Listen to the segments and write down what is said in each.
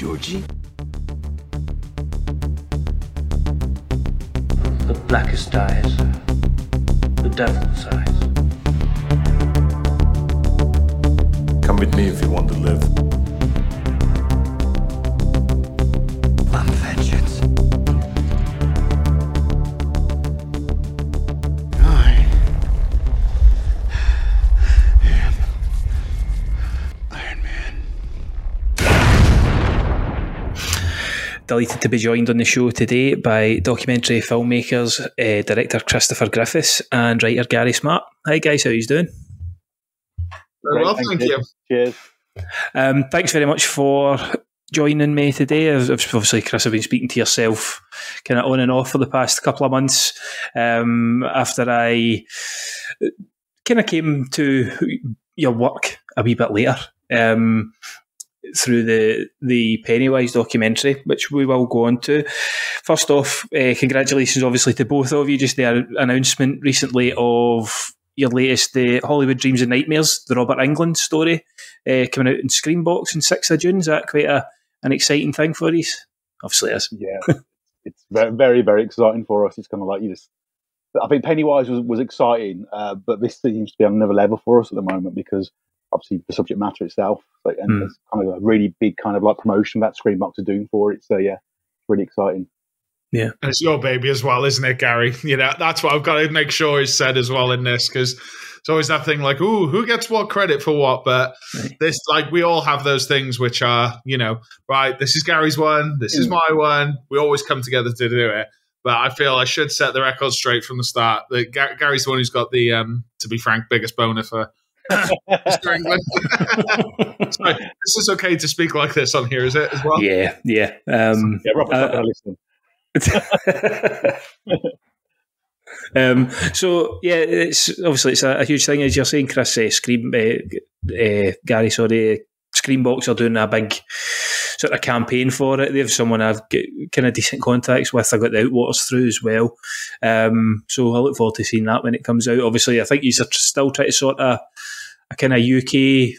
Georgie? The blackest eyes, the devil's eyes. Come with me if you want to live. Delighted to be joined on the show today by documentary filmmakers, uh, director Christopher Griffiths and writer Gary Smart. Hi guys, how are you doing? Very well, thank you. Cheers. Um, thanks very much for joining me today. I've- I've- Obviously, Chris, I've been speaking to yourself kind of on and off for the past couple of months um, after I kind of came to your work a wee bit later um, through the the Pennywise documentary, which we will go on to. First off, uh, congratulations, obviously, to both of you. Just the announcement recently of your latest uh, Hollywood Dreams and Nightmares, the Robert Englund story, uh, coming out in Screambox on 6th of June. Is that quite a, an exciting thing for us? Obviously, it is. Yeah, it's very, very, exciting for us. It's kind of like you just. I think Pennywise was, was exciting, uh, but this seems to be on another level for us at the moment because obviously the subject matter itself, like, and Hmm. it's kind of a really big kind of like promotion that Screambox are doing for it. So yeah, really exciting. Yeah, and it's your baby as well, isn't it, Gary? You know, that's what I've got to make sure is said as well in this because it's always that thing like, ooh, who gets what credit for what? But Right. this, like, we all have those things which are, you know, right, this is Gary's one, this is Mm. my one. We always come together to do it. But I feel I should set the record straight from the start. That Gary's the one who's got the, um, to be frank, biggest boner for Mr. Englund. Sorry, this is okay to speak like this on here, is it as well? Yeah, yeah. Um, Yeah, Robert's not Uh, going to listen. um, so yeah, it's obviously it's a, a huge thing as you're saying, Chris. Uh, Scream, uh, uh, Gary, sorry, Screambox are doing a big sort of campaign for it. They have someone I've got kind of decent contacts with. I got the Outwaters through as well, um, so I look forward to seeing that when it comes out. Obviously, I think you're still trying to sort of a kind of UK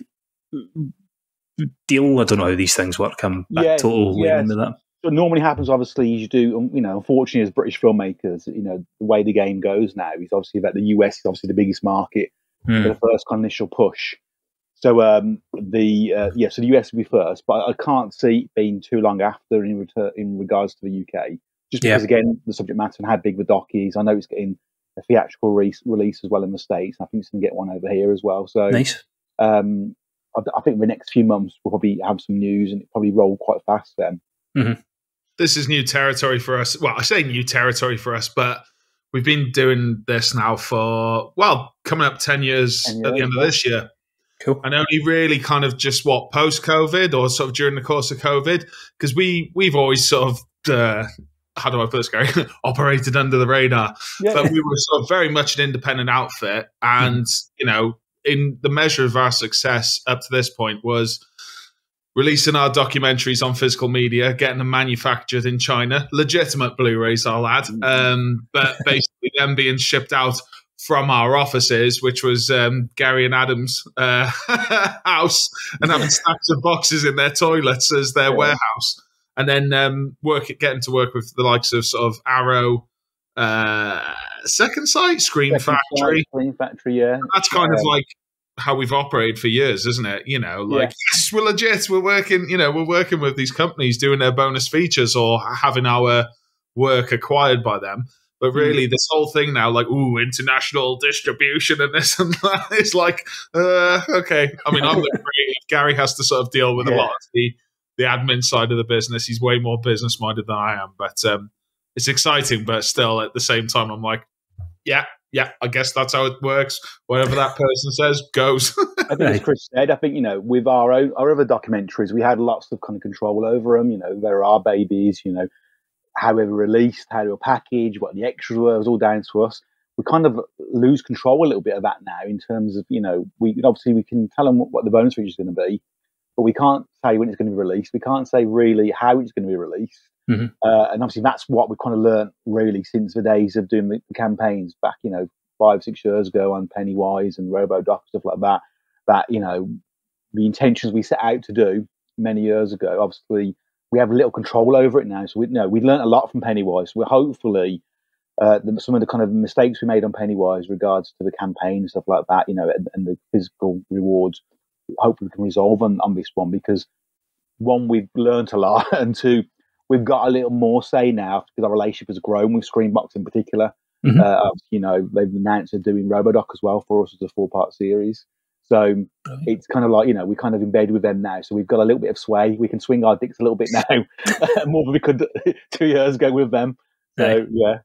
deal. I don't know how these things work. I'm Yeah, total yeah. with that. what normally happens, obviously, is you do, um, you know, unfortunately, as British filmmakers, you know, the way the game goes now is obviously that the US is obviously the biggest market Hmm. for the first kind of initial push. So, um, the uh, yeah, so the US will be first, but I can't see it being too long after in return in regards to the UK, just Yeah. because again the subject matter and how big the doc is. I know it's getting a theatrical re- release as well in the states. I think it's going to get one over here as well. So, Nice. um, I, I think the next few months we'll probably have some news and it probably roll quite fast then. this is new territory for us. Well, I say new territory for us, but we've been doing this now for well, coming up ten years, 10 at the end of this year, Cool. and only really kind of just what post COVID or sort of during the course of COVID, because we we've always sort of. Uh, how do I put this, Gary? Operated under the radar, Yeah, but we were sort of very much an independent outfit, and you know, in the measure of our success up to this point was releasing our documentaries on physical media, getting them manufactured in China, legitimate Blu-rays, I'll add, um, but basically them being shipped out from our offices, which was um, Gary and Adam's uh, house, and having stacks of boxes in their toilets as their Yeah. warehouse, and then um, work getting to work with the likes of sort of Arrow. Uh, Second Sight, Screen Second Factory. Sight, Scream Factory, yeah. That's kind of Um, like how we've operated for years, isn't it? You know, like Yeah. yes, we're legit. We're working. You know, we're working with these companies doing their bonus features or having our work acquired by them. But really, this whole thing now, like, ooh, international distribution and this and that, is like, uh, okay. I mean, I'm the creative. Gary has to sort of deal with a lot of the the admin side of the business. He's way more business minded than I am, but um, it's exciting. But still, at the same time, I'm like, yeah, yeah, I guess that's how it works. Whatever that person says goes. I think as Chris said, I think you know, with our own our other documentaries, we had lots of kind of control over them. You know, they're babies. You know, how they were released, how they were packaged, what the extras were, it was all down to us. We kind of lose control a little bit of that now in terms of you know, we obviously we can tell them what, what the bonus feature is going to be, but we can't say when it's going to be released. We can't say really how it's going to be released. Mhm. Uh, and obviously, that's what we've kind of learnt really since the days of doing the, the campaigns back, you know, five, six years ago on Pennywise and RoboDoc stuff like that. That you know, the intentions we set out to do many years ago, obviously, we have little control over it now. So we know we learned a lot from Pennywise. We're hopefully uh, the, some of the kind of mistakes we made on Pennywise regards to the campaign and stuff like that, you know, and, and the physical rewards. Hopefully, we can resolve on, on this one because one, we've learned a lot, and two, we've got a little more say now because our relationship has grown with Screambox in particular. Mhm. Uh, you know, they've announced they're doing Robodoc as well for us as a four part series. So Brilliant. it's kind of like, you know, we kind of embedded with them now. So we've got a little bit of sway. We can swing our dicks a little bit now, more than we could two years ago with them. So, Right. yeah.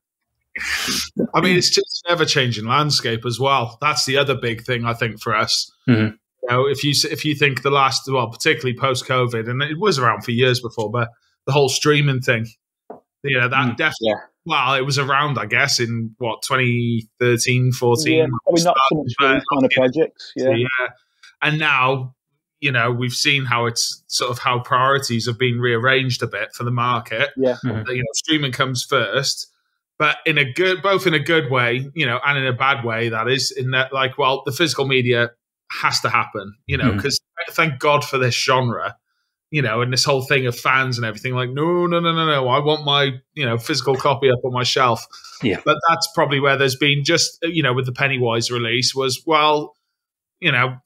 I mean, it's just an ever changing landscape as well. That's the other big thing I think for us. Mhm. You know, if you if you think the last, well, particularly post COVID, and it was around for years before, but the whole streaming thing, you know, that Mm, definitely. yeah. Well, it was around, I guess, in what 2013, 14. yeah probably not so much but- kind of projects. Yeah. yeah. And now, you know, we've seen how it's sort of how priorities have been rearranged a bit for the market. Yeah. Mhm. You know, streaming comes first, but in a good, both in a good way, you know, and in a bad way. That is in that, like, well, the physical media has to happen, you know, hmm. because thank God for this genre. You know, and this whole thing of fans and everything, like, no, no, no, no, no. I want my, you know, physical copy up on my shelf. Yeah. But that's probably where there's been just, you know, with the Pennywise release was, well, you know,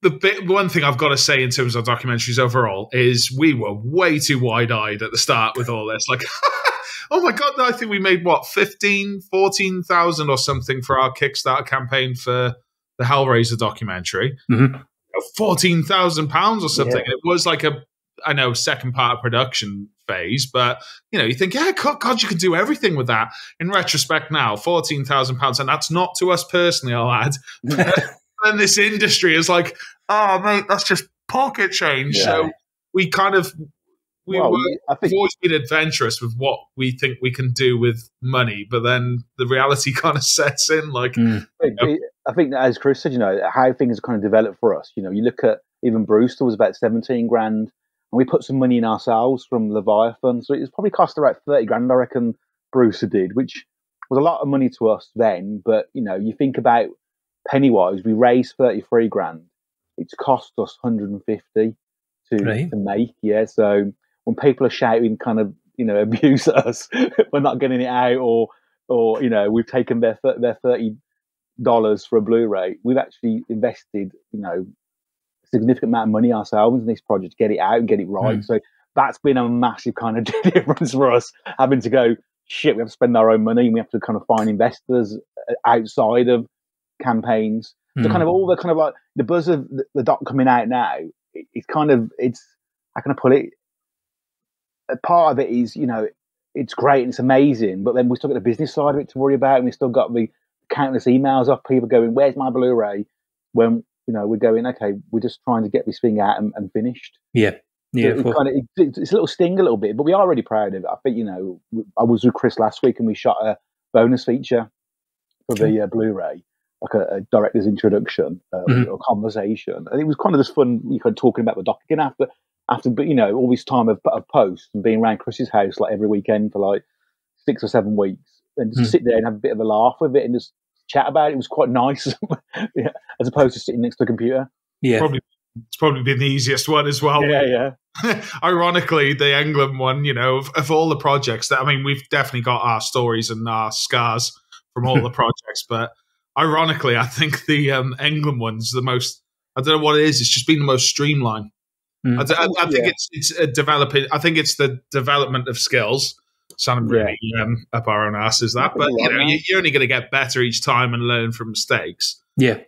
the bit, one thing I've got to say in terms of documentaries overall is we were way too wide eyed at the start with all this. Like, oh my God, I think we made what, 15, 14,000 or something for our Kickstarter campaign for the Hellraiser documentary. Mhm. Fourteen thousand pounds or something. It was like a, I know, second part of production phase, but you know, you think, yeah, God, God, you could do everything with that. In retrospect, now fourteen thousand pounds, and that's not to us personally, I'll add. and this industry is like, oh mate, that's just pocket change. Yeah. So we kind of we well, were, I we've think always been adventurous with what we think we can do with money, but then the reality kind of sets in. Like, Mm. it- it- I think that as Chris said, you know, how things kind of developed for us. You know, you look at even Brewster was about 17 grand, and we put some money in ourselves from Leviathan. So it's probably cost about 30 grand, I reckon, Brewster did, which was a lot of money to us then. But, you know, you think about Pennywise, we raised 33 grand. It's cost us 150 to, Right. to make. Yeah. So when people are shouting kind of, you know, abuse at us for not getting it out or, or, you know, we've taken their, their 30 dollars for a Blu-ray, we've actually invested, you know, a significant amount of money ourselves in this project to get it out and get it right. Mm. So that's been a massive kind of difference for us, having to go, shit, we have to spend our own money and we have to kind of find investors uh, outside of campaigns. So Mm. kind of all the kind of like the buzz of the, the doc coming out now, it, it's kind of it's how can I put it? A part of it is you know it's great and it's amazing, but then we still got the business side of it to worry about, and we still got the countless emails of people going, "Where's my Blu-ray?" When you know we're going, okay, we're just trying to get this thing out and, and finished. Yeah. Yeah. So it kind of, it, it's a little sting a little bit, but we are really proud of it. I think you know I was with Chris last week and we shot a bonus feature for the uh, Blu-ray, like a, a director's introduction uh, Mhm. or conversation, and it was kind of just fun. You kind of talking about the doc again after after, but you know all this time of, of post and being around Chris's house like every weekend for like six or seven weeks, and just Mm. sit there and have a bit of a laugh with it and just chat about it. It was quite nice, yeah, as opposed to sitting next to a computer. Yeah. probably it's probably been the easiest one as well. Yeah, yeah. Ironically, the Englund one, you know, of, of all the projects that I mean, we've definitely got our stories and our scars from all the projects, but ironically, I think the um, Englund one's the most. I don't know what it is. It's just been the most streamlined. Mm. I, d- I- I think Yeah. it's it's a developing. I think it's the development of skills. Sounding Yeah. really um, up our own asses that, but you know, you, you're only going to get better each time and learn from mistakes. Yeah.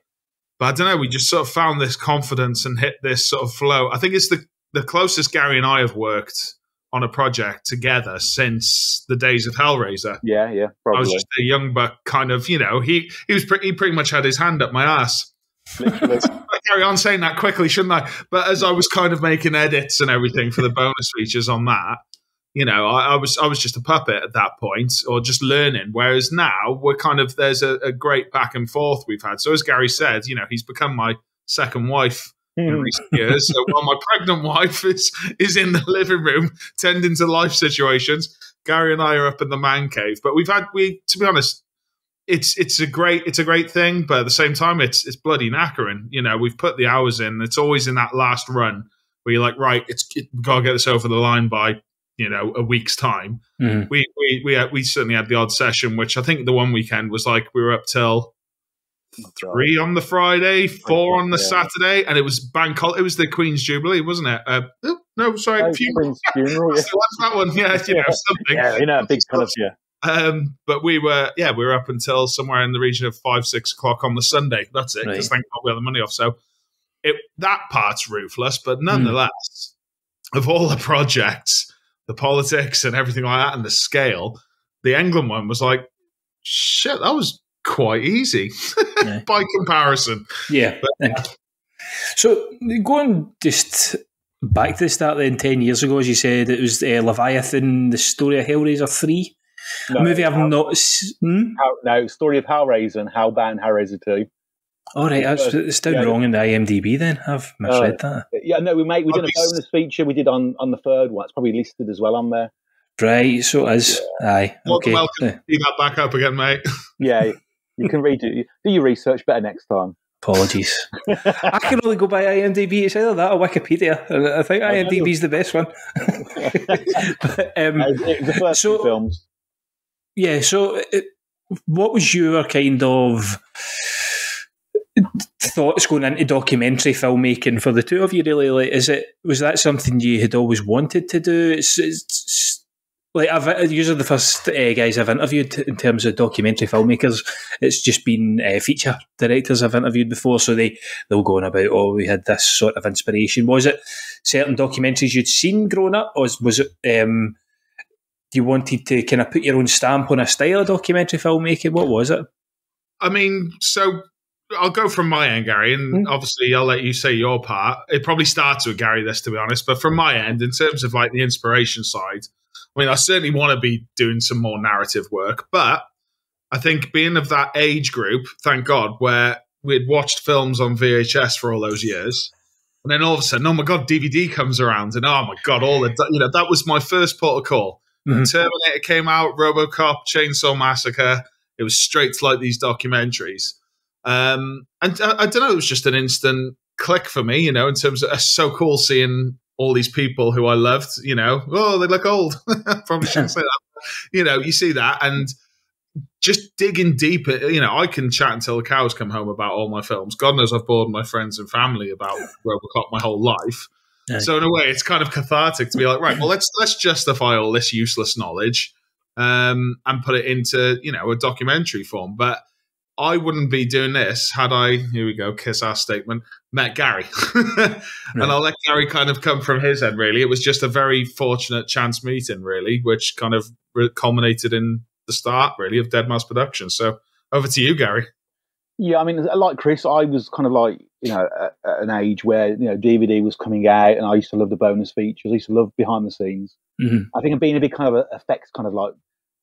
But I don't know. We just sort of found this confidence and hit this sort of flow. I think it's the the closest Gary and I have worked on a project together since the days of Hellraiser. Yeah, yeah, I was just a young buck, kind of, you know. He he was pretty, he pretty much had his hand up my ass. I carry on saying that quickly, shouldn't I? But as I was kind of making edits and everything for the bonus features on that, you know, I, I was I was just a puppet at that point, or just learning. Whereas now we're kind of there's a, a great back and forth we've had. So as Gary said, you know, he's become my second wife in hmm. recent years. So while my pregnant wife is is in the living room tending to life situations, Gary and I are up in the man cave. But we've had we to be honest, it's it's a great it's a great thing, but at the same time it's it's bloody knackering. You know, we've put the hours in. It's always in that last run where you're like, right, it's it, we gotta get this over the line by you know a week's time. Mhm. We we we had, we certainly had the odd session, which I think the one weekend was like we were up till three on the Friday, four on the Yeah. Saturday, and it was bank hol- It was the Queen's Jubilee, wasn't it? Uh, oh, no, sorry, Oh, funeral. Queen's funeral. Yeah, What's what's that one? Yeah, you know something. yeah you know, big kind of yeah. Um, but we were, yeah, we were up until somewhere in the region of five, six o'clock on the Sunday. That's it. Because Right. thank God we had the money off. So it that part's ruthless, but nonetheless, of all the projects, the politics and everything like that, and the scale, the Englund one was like, shit, that was quite easy Yeah. by comparison. Yeah. So going just back to the start then, 10 years ago, as you said, it was uh, Leviathan, the story of Hellraiser 3. No, a movie I've Hell- not... s- Hmm? How, no, story of Hellraiser and Hellbound Hellraiser 2. All right, that's, it's down Yeah. wrong in the IMDb then. I've misread that. Yeah, no, we made we did a I'd be- bonus feature we did on, on the third one. It's probably listed as well on there. Right, so it is. Aye, Welcome, okay. welcome. Eh, See that back up again, mate. Yeah, you can read it. Do your research better next time. Apologies. I can only go by IMDb. It's either that or Wikipedia. And I think IMDb is the best one. but, um, No, the first So- films. Yeah. So, it, what was your kind of thoughts going into documentary filmmaking for the two of you? Really, like, is it was that something you had always wanted to do? It's, it's like I've usually the first uh, guys I've interviewed in terms of documentary filmmakers. It's just been uh, feature directors I've interviewed before, so they they'll go on about oh we had this sort of inspiration. Was it certain documentaries you'd seen growing up, or was, was it? Um, you wanted to kind of put your own stamp on a style of documentary filmmaking. What was it? I mean, so I'll go from my end, Gary, and Mm. obviously I'll let you say your part. It probably starts with Gary, this to be honest, but from my end, in terms of like the inspiration side, I mean, I certainly want to be doing some more narrative work, but I think being of that age group, thank God, where we'd watched films on VHS for all those years. And then all of a sudden, oh my God, DVD comes around. And oh my God, all the, you know, that was my first port of call. Mhm. Terminator came out, Robocop, Chainsaw Massacre. It was straight to like these documentaries. Um, and I, I don't know, it was just an instant click for me, you know, in terms of it's so cool seeing all these people who I loved, you know, oh, they look old. Probably shouldn't say that. You know, you see that and just digging deeper, you know, I can chat until the cows come home about all my films. God knows I've bored my friends and family about Robocop my whole life. So in a way, it's kind of cathartic to be like, right, well, let's let's justify all this useless knowledge um, and put it into you know a documentary form. But I wouldn't be doing this had I here we go kiss our statement met Gary, and I'll let Gary kind of come from his end. Really, it was just a very fortunate chance meeting, really, which kind of culminated in the start, really, of Dead Mouse Productions. So over to you, Gary. Yeah, I mean, like Chris, I was kind of like you know at, at an age where you know DVD was coming out, and I used to love the bonus features. I used to love behind the scenes. Mhm. I think I'm being a big kind of effects kind of like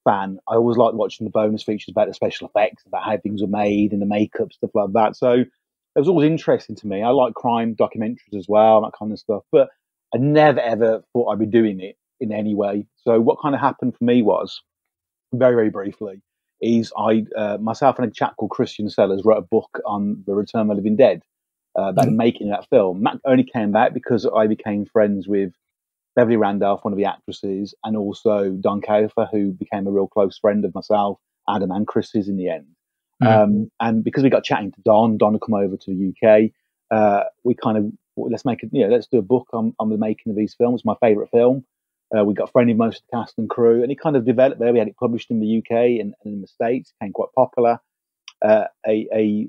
fan, I always liked watching the bonus features about the special effects, about how things were made and the makeup stuff like that. So it was always interesting to me. I like crime documentaries as well, that kind of stuff. But I never ever thought I'd be doing it in any way. So what kind of happened for me was very very briefly is I uh, myself and a chap called Christian Sellers wrote a book on the Return of the Living Dead uh, about the making that film. That only came about because I became friends with Beverly Randolph, one of the actresses, and also Don Calfa, who became a real close friend of myself, Adam, and Chris's in the end. Mhm. Um, and because we got chatting to Don, Don had come over to the UK. Uh, we kind of let's make it, you know, let's do a book on, on the making of these films. My favourite film. Uh, we got friendly most of the cast and crew, and it kind of developed there. We had it published in the UK and, and in the States, became quite popular. Uh, a, a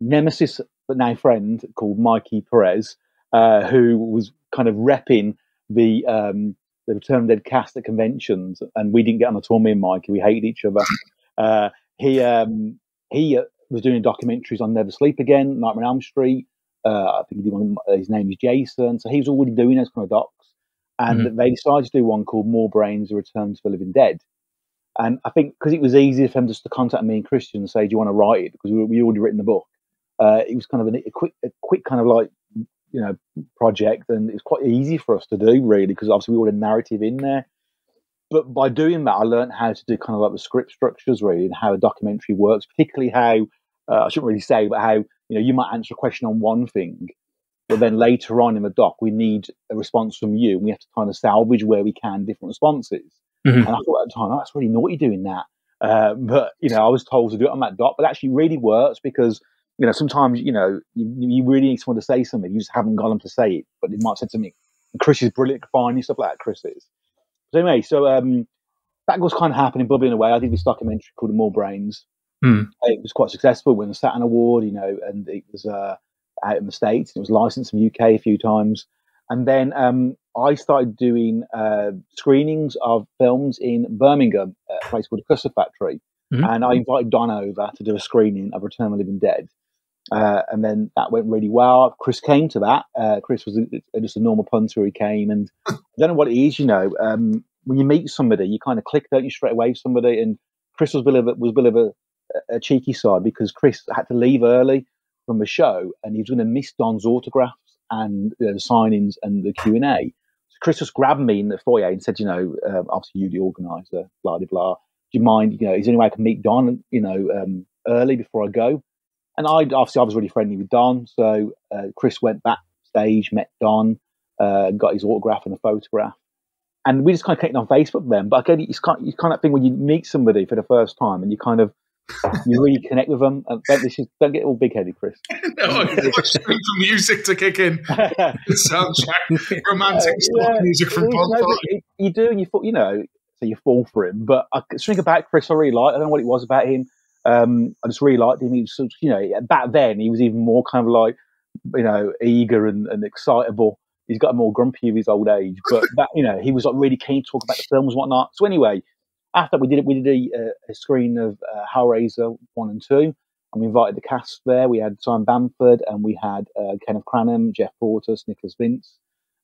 nemesis, but now friend, called Mikey Perez, uh, who was kind of repping the um, the Return of the Dead cast at conventions, and we didn't get on at all. Me and Mikey, we hated each other. Uh, he um, he uh, was doing documentaries on Never Sleep Again, Nightmare on Elm Street. Uh, I think he did one, his name is Jason, so he was already doing those kind of docs. And they decided to do one called More Brains: The Return to the Living Dead. And I think because it was easier for them just to contact me and Christian and say, "Do you want to write it?" Because we we already written the book. Uh, it was kind of an, a quick, a quick kind of like you know project, and it's quite easy for us to do really because obviously we had a narrative in there. But by doing that, I learned how to do kind of like the script structures really and how a documentary works, particularly how uh, I shouldn't really say, but how you know you might answer a question on one thing, But then later on in the doc, we need a response from you. And we have to kind of salvage where we can different responses. Mhm. And I thought at the time, oh, that's really naughty doing that. Uh, but you know, I was told to do it on that doc, but it actually really works because you know sometimes you know you, you really need someone to say something, you just haven't got them to say it, but they might say something. And Chris is brilliant finding stuff like that. Chris is. So anyway, so um, that was kind of happening, bubbling away. I did this documentary called More Brains. Hmm. It was quite successful, won the Saturn Award, you know, and it was uh, out in the States. It was licensed in the UK a few times. And then um, I started doing uh, screenings of films in Birmingham, a place called the Custard Factory. Mhm. And I invited Don over to do a screening of Return of the Living Dead. Uh, and then that went really well. Chris came to that. Uh, Chris was a, just a normal punter. He came, and I don't know what it is. You know, um, when you meet somebody, you kind of click, don't you, straight away with somebody. And Chris was a bit of a, was a bit of a, a cheeky side because Chris had to leave early from the show, and he was going to miss Don's autographs and you know, the signings and the Q and A. So Chris just grabbed me in the foyer and said, you know, um, obviously you the organizer, blah blah blah. Do you mind? You know, is there any way I can meet Don? You know, um, early before I go? And I obviously I was really friendly with Don, so uh, Chris went backstage, met Don, uh, got his autograph and a photograph, and we just kind of connected on Facebook then. But again, it's kind, it's kind of thing when you meet somebody for the first time and you kind of you really connect with them. And don't, this is, don't get all big headed, Chris. no, I watched for music to kick in. Soundtrack, romantic Uh, yeah, music from Pulp no, but Fiction. it- you do, and you fall, you know, so you fall for him. But I think about Chris, I really like. I don't know what it was about him. Um, I just really liked him. He was, you know, back then he was even more kind of like, you know, eager and, and excitable. He's got more grumpy of his old age, but that, you know, he was like really keen to talk about the films and whatnot. So anyway, after we did it, we did a, a screen of uh, Hellraiser one and two, and we invited the cast there. We had Simon Bamford and we had uh, Kenneth Cranham, Geoff Portass, Nicholas Vince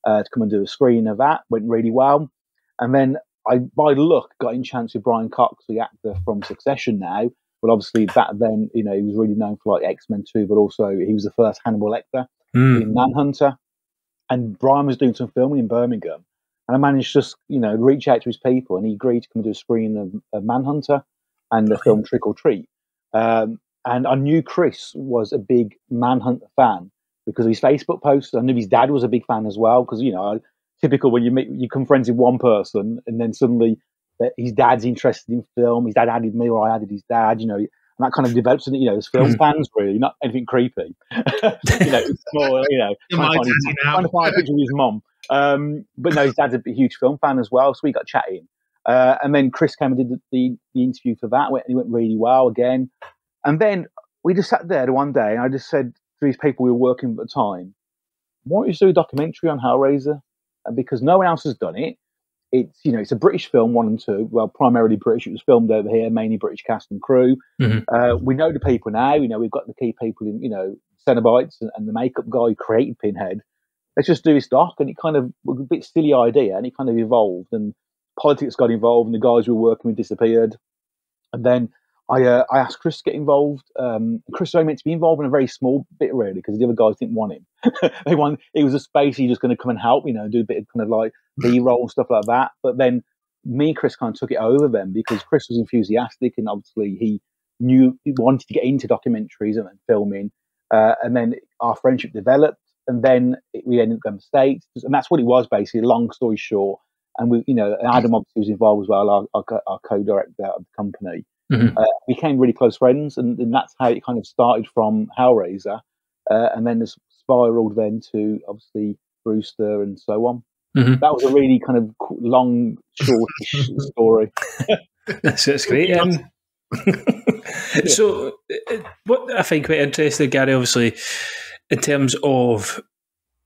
uh, to come and do a screen of that. Went really well. And then I, by luck, got in chance with Brian Cox, the actor from Succession now. But obviously back then, you know, he was really known for like X Men 2, but also he was the first Hannibal Lecter Hmm. in Manhunter. And Brian was doing some filming in Birmingham. And I managed to just, you know, reach out to his people and he agreed to come and do a screen of, of Manhunter and the film Trick or Treat. Um, and I knew Chris was a big Manhunter fan because of his Facebook posts. I knew his dad was a big fan as well because, you know, typical when you meet, you come friends with one person and then suddenly that his dad's interested in film. His dad added me or I added his dad, you know, and that kind of develops, And you know, as film fans really, not anything creepy. you know, it's more, you know, trying to, find his, trying to find a picture of his mum. Um, but no, his dad's a huge film fan as well, so we got chatting. Uh, and then Chris came and did the, the, the interview for that. Went, it went really well again. And then we just sat there one day, and I just said to these people we were working at the time, "Why don't you do a documentary on Hellraiser?" And because no one else has done it, it's you know it's a British film, one and two. Well, primarily British. It was filmed over here, mainly British cast and crew. Mhm. Uh, we know the people now. You know we've got the key people in. You know Cenobites and, and the makeup guy who created Pinhead. Let's just do this doc, and it kind of was a bit silly idea, and it kind of evolved, and politics got involved, and the guys we were working with disappeared, and then. I, uh, I asked Chris to get involved. Um, Chris was only meant to be involved in a very small bit, really, because the other guys didn't want him. they want it was a space he's just going to come and help, you know, do a bit of kind of like B roll and stuff like that. But then me and Chris kind of took it over then because Chris was enthusiastic and obviously he knew he wanted to get into documentaries and, filming. Uh, and then our friendship developed, and then it, we ended up going to the States, and that's what it was basically. Long story short, and we, you know, Adam obviously was involved as well, our, our, our co-director of the company. Mhm. Uh, became really close friends, and, and that's how it kind of started from Hellraiser, uh, and then it's spiraled then to obviously Brewster and so on. Mhm. That was a really kind of long, short story. That's, that's great. Um, so, uh, what I find quite interesting, Gary, obviously, in terms of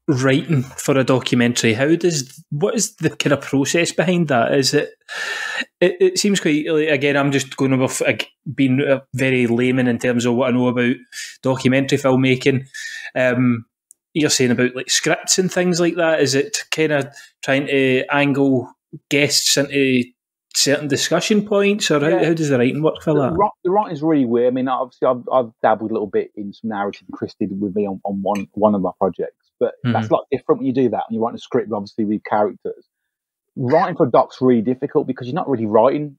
writing for a documentary, how does what is the kind of process behind that? Is it? It, it seems quite like, again. I'm just going off like, being a very layman in terms of what I know about documentary filmmaking. Um, you're saying about like scripts and things like that. Is it kind of trying to angle guests into certain discussion points, or how, Yeah. how does the writing work for The, that? the writing's really weird. I mean, obviously, I've, I've dabbled a little bit in some narrative. Chris did with me on, on one one of my projects, but that's a lot different when you do that. When you're writing a script, obviously with characters. Writing for a doc's really difficult because you're not really writing.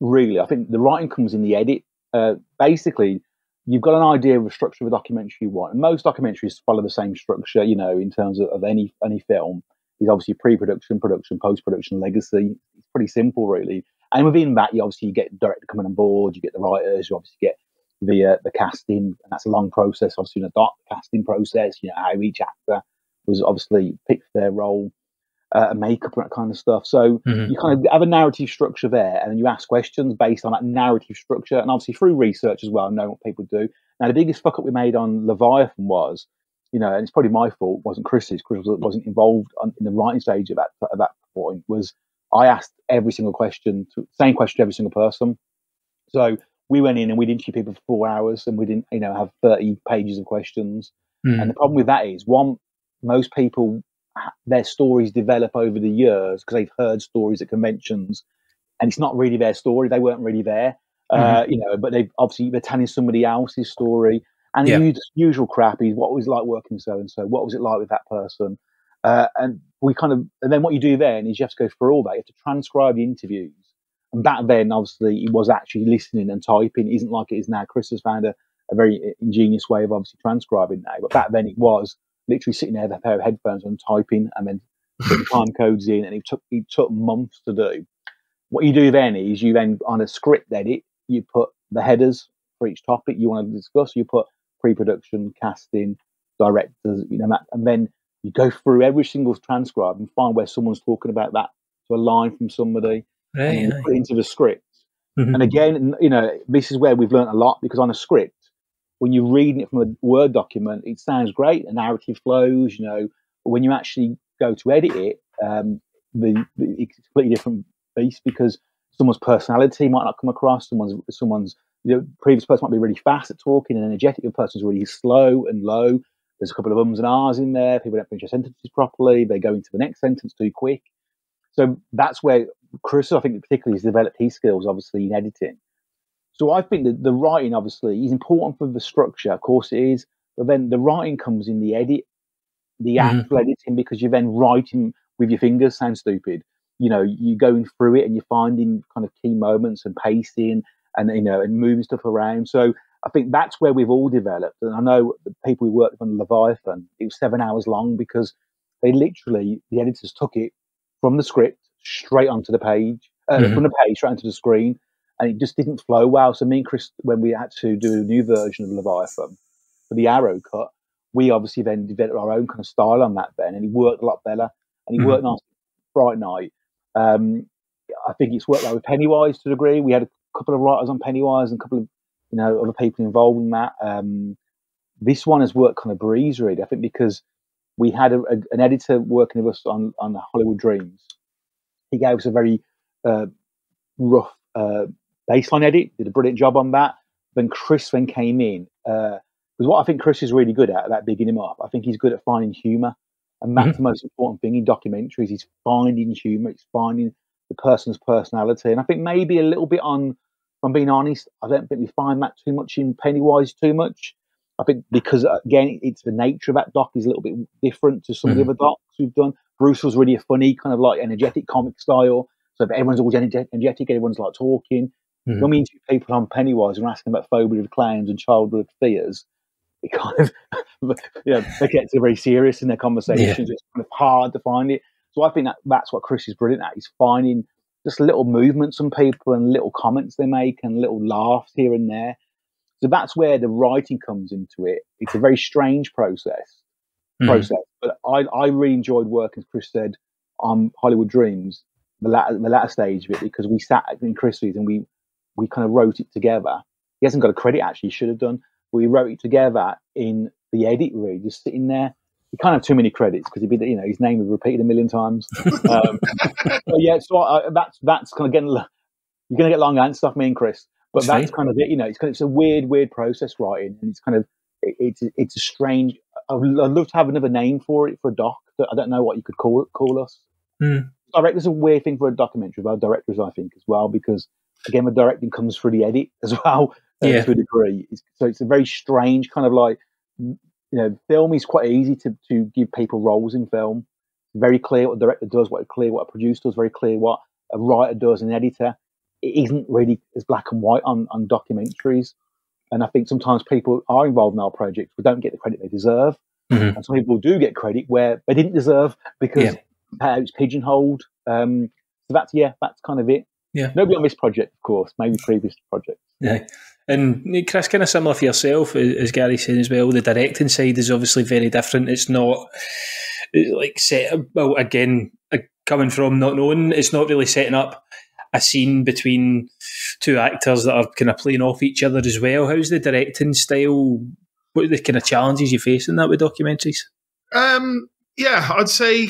Really, I think the writing comes in the edit. Uh, basically, you've got an idea of the structure of a documentary you want. And most documentaries follow the same structure, you know, in terms of, of any any film. Is obviously pre-production, production, post-production, legacy. It's pretty simple, really. And within that, you obviously get director coming on board, you get the writers, you obviously get the uh, the casting, and that's a long process. Obviously, in a doc casting process, you know how each actor was obviously picked their role, uh, makeup and that kind of stuff. So Mhm. you kind of have a narrative structure there, and then you ask questions based on that narrative structure, and obviously through research as well, knowing what people do. Now, the biggest fuck up we made on Leviathan was, you know, and it's probably my fault, wasn't Chris's. Chris wasn't involved on, in the writing stage at that at that point. Was I asked every single question, same question to every single person. So we went in and we'd interview people for four hours, and we didn't, you know, have thirty pages of questions. Mm. And the problem with that is, one, most people their stories develop over the years because they've heard stories at conventions, and it's not really their story. They weren't really there, uh, you know. But they've obviously they're telling somebody else's story, and Yeah. the usual crap is what was it like working so and so. What was it like with that person? Uh, and we kind of, and then what you do then is you have to go through all that. You have to transcribe the interviews. And back then, obviously, he was actually listening and typing. It isn't like it is now. Chris has found a, a very ingenious way of obviously transcribing now. But back then, it was literally sitting there with a pair of headphones and typing and then putting time codes in. And it took it took months to do. What you do then is you then on a script edit, you put the headers for each topic you want to discuss. You put pre-production, casting, directors, you know, and then you go through every single transcribe and find where someone's talking about that to a line from somebody and Right. then you put it into the script. Mhm. And again, you know, this is where we've learned a lot because on a script, when you're reading it from a Word document, it sounds great, the narrative flows, you know, but when you actually go to edit it, um, the, the it's a completely different beast because someone's personality might not come across, someone's someone's you know, previous person might be really fast at talking and energetic, the person's really slow and low. There's a couple of ums and ahs in there. People don't finish their sentences properly. They go into the next sentence too quick. So that's where Chris, I think, particularly has developed his skills, obviously, in editing. So I think that the writing, obviously, is important for the structure. Of course, it is. But then the writing comes in the edit, the Mhm. actual editing, because you're then writing with your fingers. Sounds stupid. You know, you're going through it and you're finding kind of key moments and pacing and you know and moving stuff around. So I think that's where we've all developed. And I know the people we worked with on Leviathan, it was seven hours long because they literally the editors took it from the script straight onto the page, uh, Mhm. from the page straight onto the screen, and it just didn't flow well. So me and Chris, when we had to do a new version of Leviathan for the arrow cut, we obviously then developed our own kind of style on that then, and it worked a lot better. And it Mhm. worked nice Fright Night. Um, I think it's worked like with Pennywise to a degree. We had a couple of writers on Pennywise and a couple of you know other people involved in that. Um, this one has worked kind of breeze really. I think because we had a, a, an editor working with us on on Hollywood Dreams. He gave us a very uh, rough uh, baseline edit. Did a brilliant job on that. Then Chris then came in because what I think Chris is really good at that bigging him up. I think he's good at finding humour, and that's the most important thing in documentaries. He's finding humour. It's finding the person's personality, and I think maybe a little bit on. If I'm being honest, I don't think we find that too much in Pennywise too much. I think because uh, again, it's the nature of that doc is a little bit different to some of the Mhm. other docs we've done. Bruce was really a funny kind of like energetic comic style, so if everyone's always energetic, everyone's like talking. Mhm. When we interview people on Pennywise and asking about phobia of clowns and childhood fears, it kind of you know they get very serious in their conversations. It's kind of hard to find it. So I think that that's what Chris is brilliant at. He's finding just little movements from people and little comments they make and little laughs here and there. So that's where the writing comes into it. It's a very strange process Mhm. process, but I, I really enjoyed working, as Chris said, on Hollywood Dreams, the latter, the latter stage of it, because we sat in Chris's and we we kind of wrote it together. He hasn't got a credit actually, he should have done. But we wrote it together in the edit room, just sitting there. He can't have too many credits because he'd be, you know, his name was repeated a million times. Um, but yeah, so I, that's that's kind of getting you're going to get long answers off me and Chris, but that's kind of it. You know, it's kind of, it's a weird, weird process writing, and it's kind of it, it's it's a strange. I would, love to have another name for it for a doc. That I don't know what you could call it, call us. Hmm. Director's a weird thing for a documentary about directors, I think, as well, because again, the directing comes through the edit as well uh, Yeah. to a degree. It's, so it's a very strange kind of like you know, film is quite easy to to give people roles in film. Very clear what a director does, what clear what a producer does, very clear what a writer does, an editor. It isn't really as black and white on on documentaries. And I think sometimes people are involved in our projects but don't get the credit they deserve. Mhm. And some people do get credit where they didn't deserve because Yeah. it's pigeonholed. Um, so that's yeah, that's kind of it. Yeah. Nobody on this project, of course, maybe previous projects. Yeah. And Chris, kind of similar for yourself, as Gary said as well. The directing side is obviously very different. It's not like set. Well, again, uh, coming from not knowing, it's not really setting up a scene between two actors that are kind of playing off each other as well. How's the directing style? What are the kind of challenges you face in that with documentaries? Um, yeah, I'd say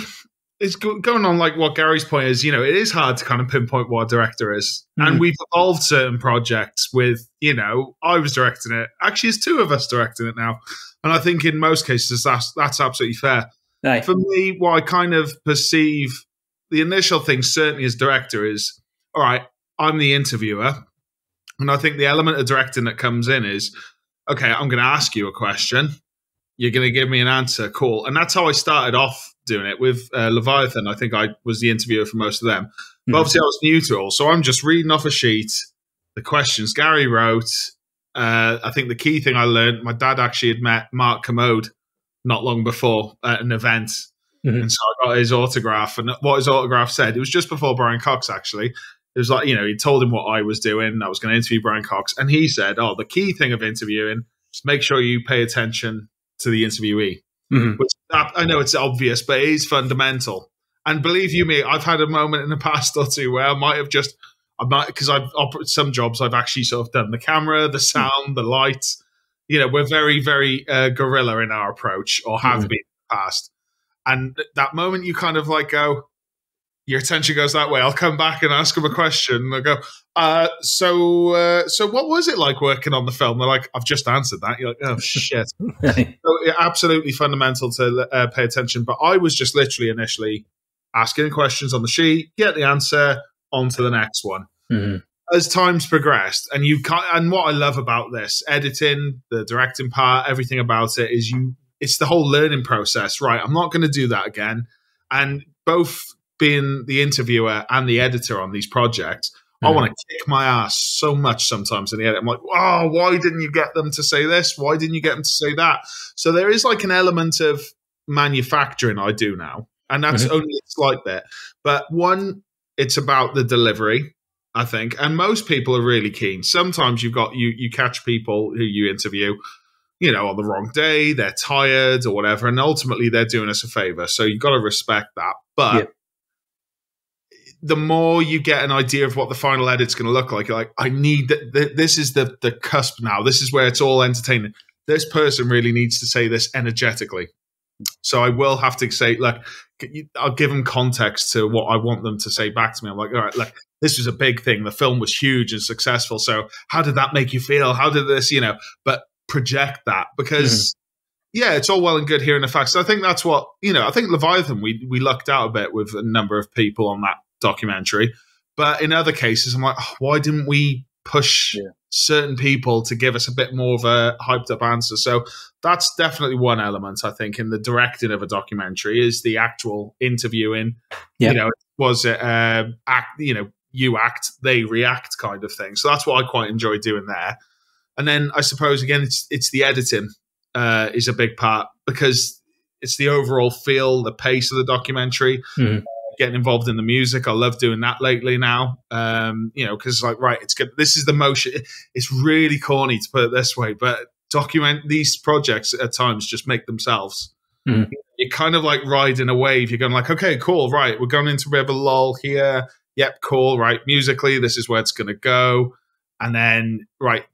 it's going on like what Gary's point is. You know, it is hard to kind of pinpoint what a director is, and Mhm. we've evolved certain projects with. You know, I was directing it. Actually, it's two of us directing it now, and I think in most cases that's that's absolutely fair. Aye. For me, what I kind of perceive the initial thing, certainly as director, is all right. I'm the interviewer, and I think the element of directing that comes in is okay. I'm going to ask you a question you're going to give me an answer. Cool. And that's how I started off doing it with uh, Leviathan. I think I was the interviewer for most of them. But Mhm. obviously, I was new to it all. So I'm just reading off a sheet the questions Gary wrote. Uh, I think the key thing I learned my dad actually had met Mark Kermode not long before at an event. Mhm. And so I got his autograph. And what his autograph said, it was just before Brian Cox, actually. It was like, you know, he told him what I was doing. I was going to interview Brian Cox. And he said, Oh, the key thing of interviewing is make sure you pay attention to the interviewee Mhm. which I I know it's obvious, but it is fundamental. And believe you me, I've had a moment in the past or two where I might have just, I might because I've some jobs I've actually sort of done the camera, the sound, the light. You know, we're very, very uh, guerrilla in our approach, or have Mhm. been in the past. And th- that moment, you kind of like go, your attention goes that way. I'll come back and ask them a question. I go, uh, so, uh, so what was it like working on the film? They're like, I've just answered that. You're like, oh shit. So, yeah, absolutely fundamental to uh, pay attention. But I was just literally initially asking questions on the sheet, get the answer, on to the next one. Mhm. As times progressed, and you can't, and what I love about this editing, the directing part, everything about it is you. It's the whole learning process, right? I'm not going to do that again. And both being the interviewer and the editor on these projects, I Mhm. want to kick my ass so much sometimes in the edit. I'm like, oh, why didn't you get them to say this? Why didn't you get them to say that? So there is like an element of manufacturing I do now, and that's Mhm. only a slight bit. But one, it's about the delivery, I think, and most people are really keen. Sometimes you've got you you catch people who you interview, you know, on the wrong day, they're tired or whatever, and ultimately they're doing us a favor. So you've got to respect that, but. The more you get an idea of what the final edit's going to look like, you're like, I need that. th- This is the the cusp now. This is where it's all entertaining. This person really needs to say this energetically. So I will have to say, look, I'll give them context to what I want them to say back to me. I'm like, all right, look, this was a big thing. The film was huge and successful. So how did that make you feel? How did this, you know, but project that because mm-hmm. yeah, it's all well and good hearing the facts. So I think that's what, you know, I think Leviathan, we, we lucked out a bit with a number of people on that documentary. But in other cases, I'm like, oh, why didn't we push Yeah. certain people to give us a bit more of a hyped up answer? So that's definitely one element, I think, in the directing of a documentary is the actual interviewing. Yeah. You know, was it uh, act, you know, you act, they react kind of thing. So that's what I quite enjoy doing there. And then I suppose again, it's it's the editing uh, is a big part because it's the overall feel, the pace of the documentary. Mhm. Getting involved in the music, I love doing that lately now. Um, you know, because like right, it's good. This is the motion. It's really corny to put it this way, but document these projects at times just make themselves. Mhm. You're kind of like riding a wave. You're going like, okay, cool, right. We're going into a bit of a lull here. Yep, cool, right. Musically, this is where it's going to go, and then right,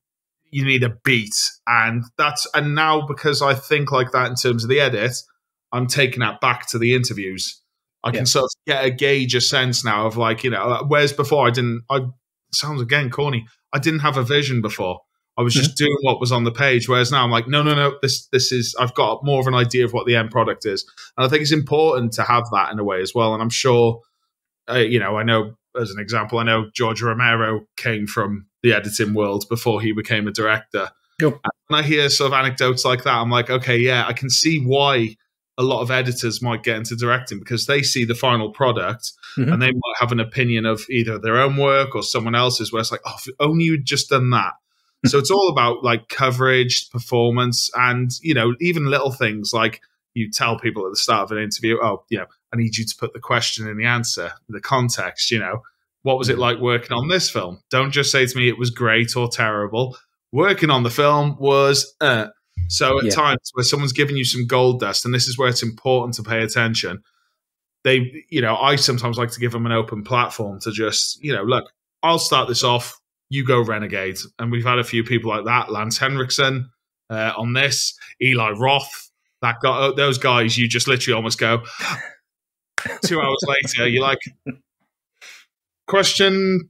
you need a beat, and that's and now because I think like that in terms of the edit, I'm taking that back to the interviews. I can Yeah. sort of get a gauge, a sense now of like you know, whereas before I didn't. I sounds again corny. I didn't have a vision before. I was just doing what was on the page. Whereas now I'm like, no, no, no. This this is I've got more of an idea of what the end product is, and I think it's important to have that in a way as well. And I'm sure, uh, you know, I know as an example, I know George Romero came from the editing world before he became a director. Yep. And when I hear sort of anecdotes like that, I'm like, okay, yeah, I can see why a lot of editors might get into directing because they see the final product Mhm. and they might have an opinion of either their own work or someone else's where it's like, oh, if only you'd just done that. so it's all about like coverage, performance, and you know even little things like you tell people at the start of an interview, oh, you know, I need you to put the question in the answer, the context. You know, what was it like working on this film? Don't just say to me it was great or terrible. Working on the film was. Uh, so at Yeah. times where someone's giving you some gold dust, and this is where it's important to pay attention. They, you know, I sometimes like to give them an open platform to just, you know, look, I'll start this off. You go renegade, and we've had a few people like that. Lance Henriksen uh, on this, Eli Roth, that guy, those guys. You just literally almost go. Two hours later, you're like, question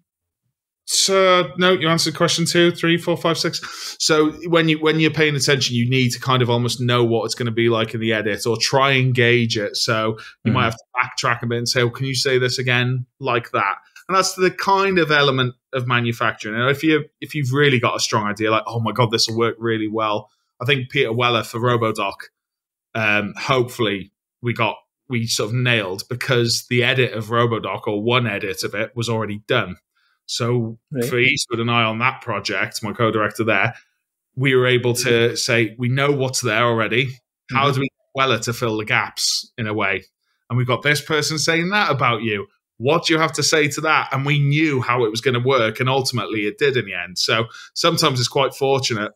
so no, you answered question two, three, four, five, six. So when you when you're paying attention, you need to kind of almost know what it's going to be like in the edit, or try and gauge it. So you might Mhm. have to backtrack a bit and say, "Oh, can you say this again like that?" And that's the kind of element of manufacturing. And if you if you've really got a strong idea, like, "Oh my god, this will work really well," I think Peter Weller for RoboDoc, um, hopefully we got we sort of nailed because the edit of RoboDoc or one edit of it was already done. So Right. for Eastwood and I on that project, my co-director there, we were able to say we know what's there already. How mm-hmm. do we Weller to fill the gaps in a way? And we've got this person saying that about you. What do you have to say to that? And we knew how it was going to work, and ultimately it did in the end. So sometimes it's quite fortunate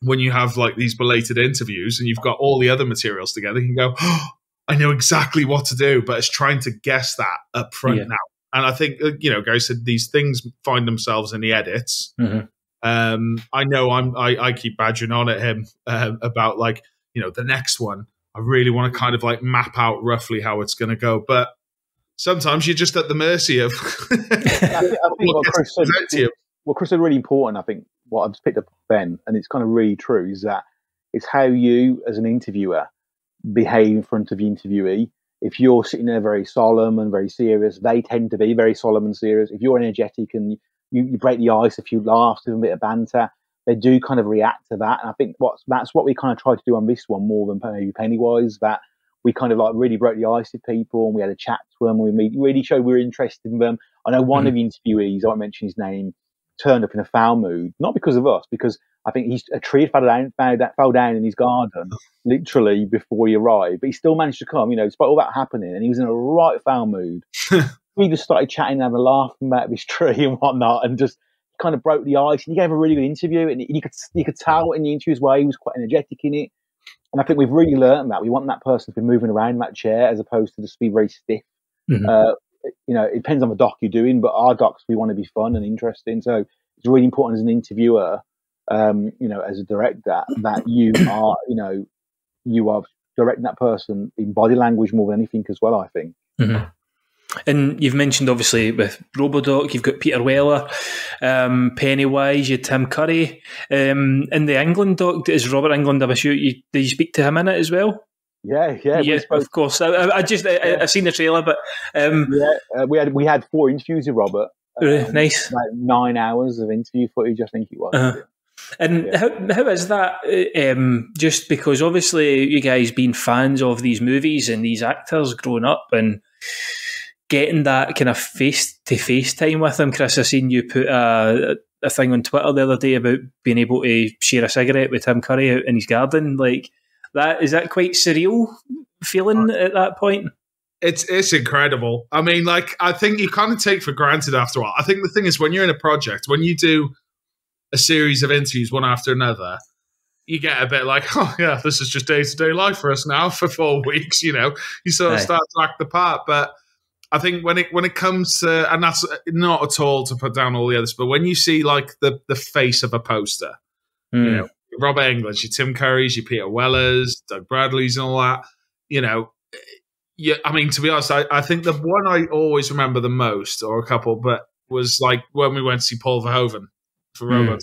when you have like these belated interviews and you've got all the other materials together. You can go, oh, I know exactly what to do, but it's trying to guess that up front Yeah. now. And I think uh, you know, Gary said these things find themselves in the edits. Mhm. Um, I know I'm I, I keep badgering on at him uh, about like you know the next one. I really want to kind of like map out roughly how it's going to go, but sometimes you're just at the mercy of. I think, I think what Chris said, presented to you. what Chris said really important. I think what I've just picked up Ben, and it's kind of really true, is that it's how you, as an interviewer, behave in front of the interviewee. If you're sitting there very solemn and very serious, they tend to be very solemn and serious. If you're energetic and you, you break the ice, a few laughs, a bit of banter, they do kind of react to that. And I think what's that's what we kind of tried to do on this one more than maybe Pennywise. That we kind of like really broke the ice with people and we had a chat to them. We meet, really showed we were interested in them. I know one of mm. the interviewees, I won't mention his name, turned up in a foul mood, not because of us, because I think he's a tree fell down, fell down, fell down in his garden literally before he arrived, but he still managed to come. You know, despite all that happening, and he was in a right foul mood. we just started chatting, and having a laugh about this tree and whatnot, and just kind of broke the ice. And he gave a really good interview, and you could you could tell in the interview as well he was quite energetic in it. And I think we've really learned that we want that person to be moving around in that chair as opposed to just be very stiff. Mhm. Uh, you know, it depends on the doc you're doing, but our docs we want to be fun and interesting. So it's really important as an interviewer, um, you know, as a director, that you are, you know, you are directing that person in body language more than anything as well. I think. And you've mentioned obviously with Robodoc, you've got Peter Weller, um, Pennywise, you Tim Curry. Um, in the Englund doc, is Robert Englund? I'm assuming you, did you speak to him in it as well? Yeah, yeah, spoke- of course. I, I- just I, I've seen the trailer, but um, yeah. Uh, we had we had four interviews with Robert. Um, nice. Like nine hours of interview footage, I think it was. Uh-huh. And Yeah. how how is that? Um, just because obviously you guys being fans of these movies and these actors growing up and getting that kind of face to face time with them. Chris, I seen you put a, a thing on Twitter the other day about being able to share a cigarette with Tim Curry out in his garden. Like that, is that quite surreal feeling at that point? It's it's incredible. I mean, like I think you kind of take for granted after a while. I think the thing is when you're in a project, when you do a series of interviews one after another, you get a bit like, oh yeah, this is just day to day life for us now for four weeks. You know, you sort of Aye. start to act the part. But I think when it when it comes to, and that's not at all to put down all the others, but when you see like the the face of a poster, Mm. you know, Robert Englund's, your Tim Curry's, your Peter Wellers, Doug Bradley's, and all that. You know, yeah. I mean, to be honest, I, I think the one I always remember the most, or a couple, but was like when we went to see Paul Verhoeven for. Robocop.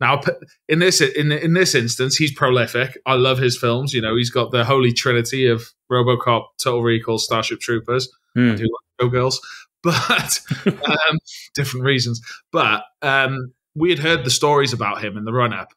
Now, in this in in this instance, he's prolific. I love his films. You know, he's got the holy trinity of RoboCop, Total Recall, Starship Troopers Mm. do like Showgirls, but um, different reasons. But um, we had heard the stories about him in the run up,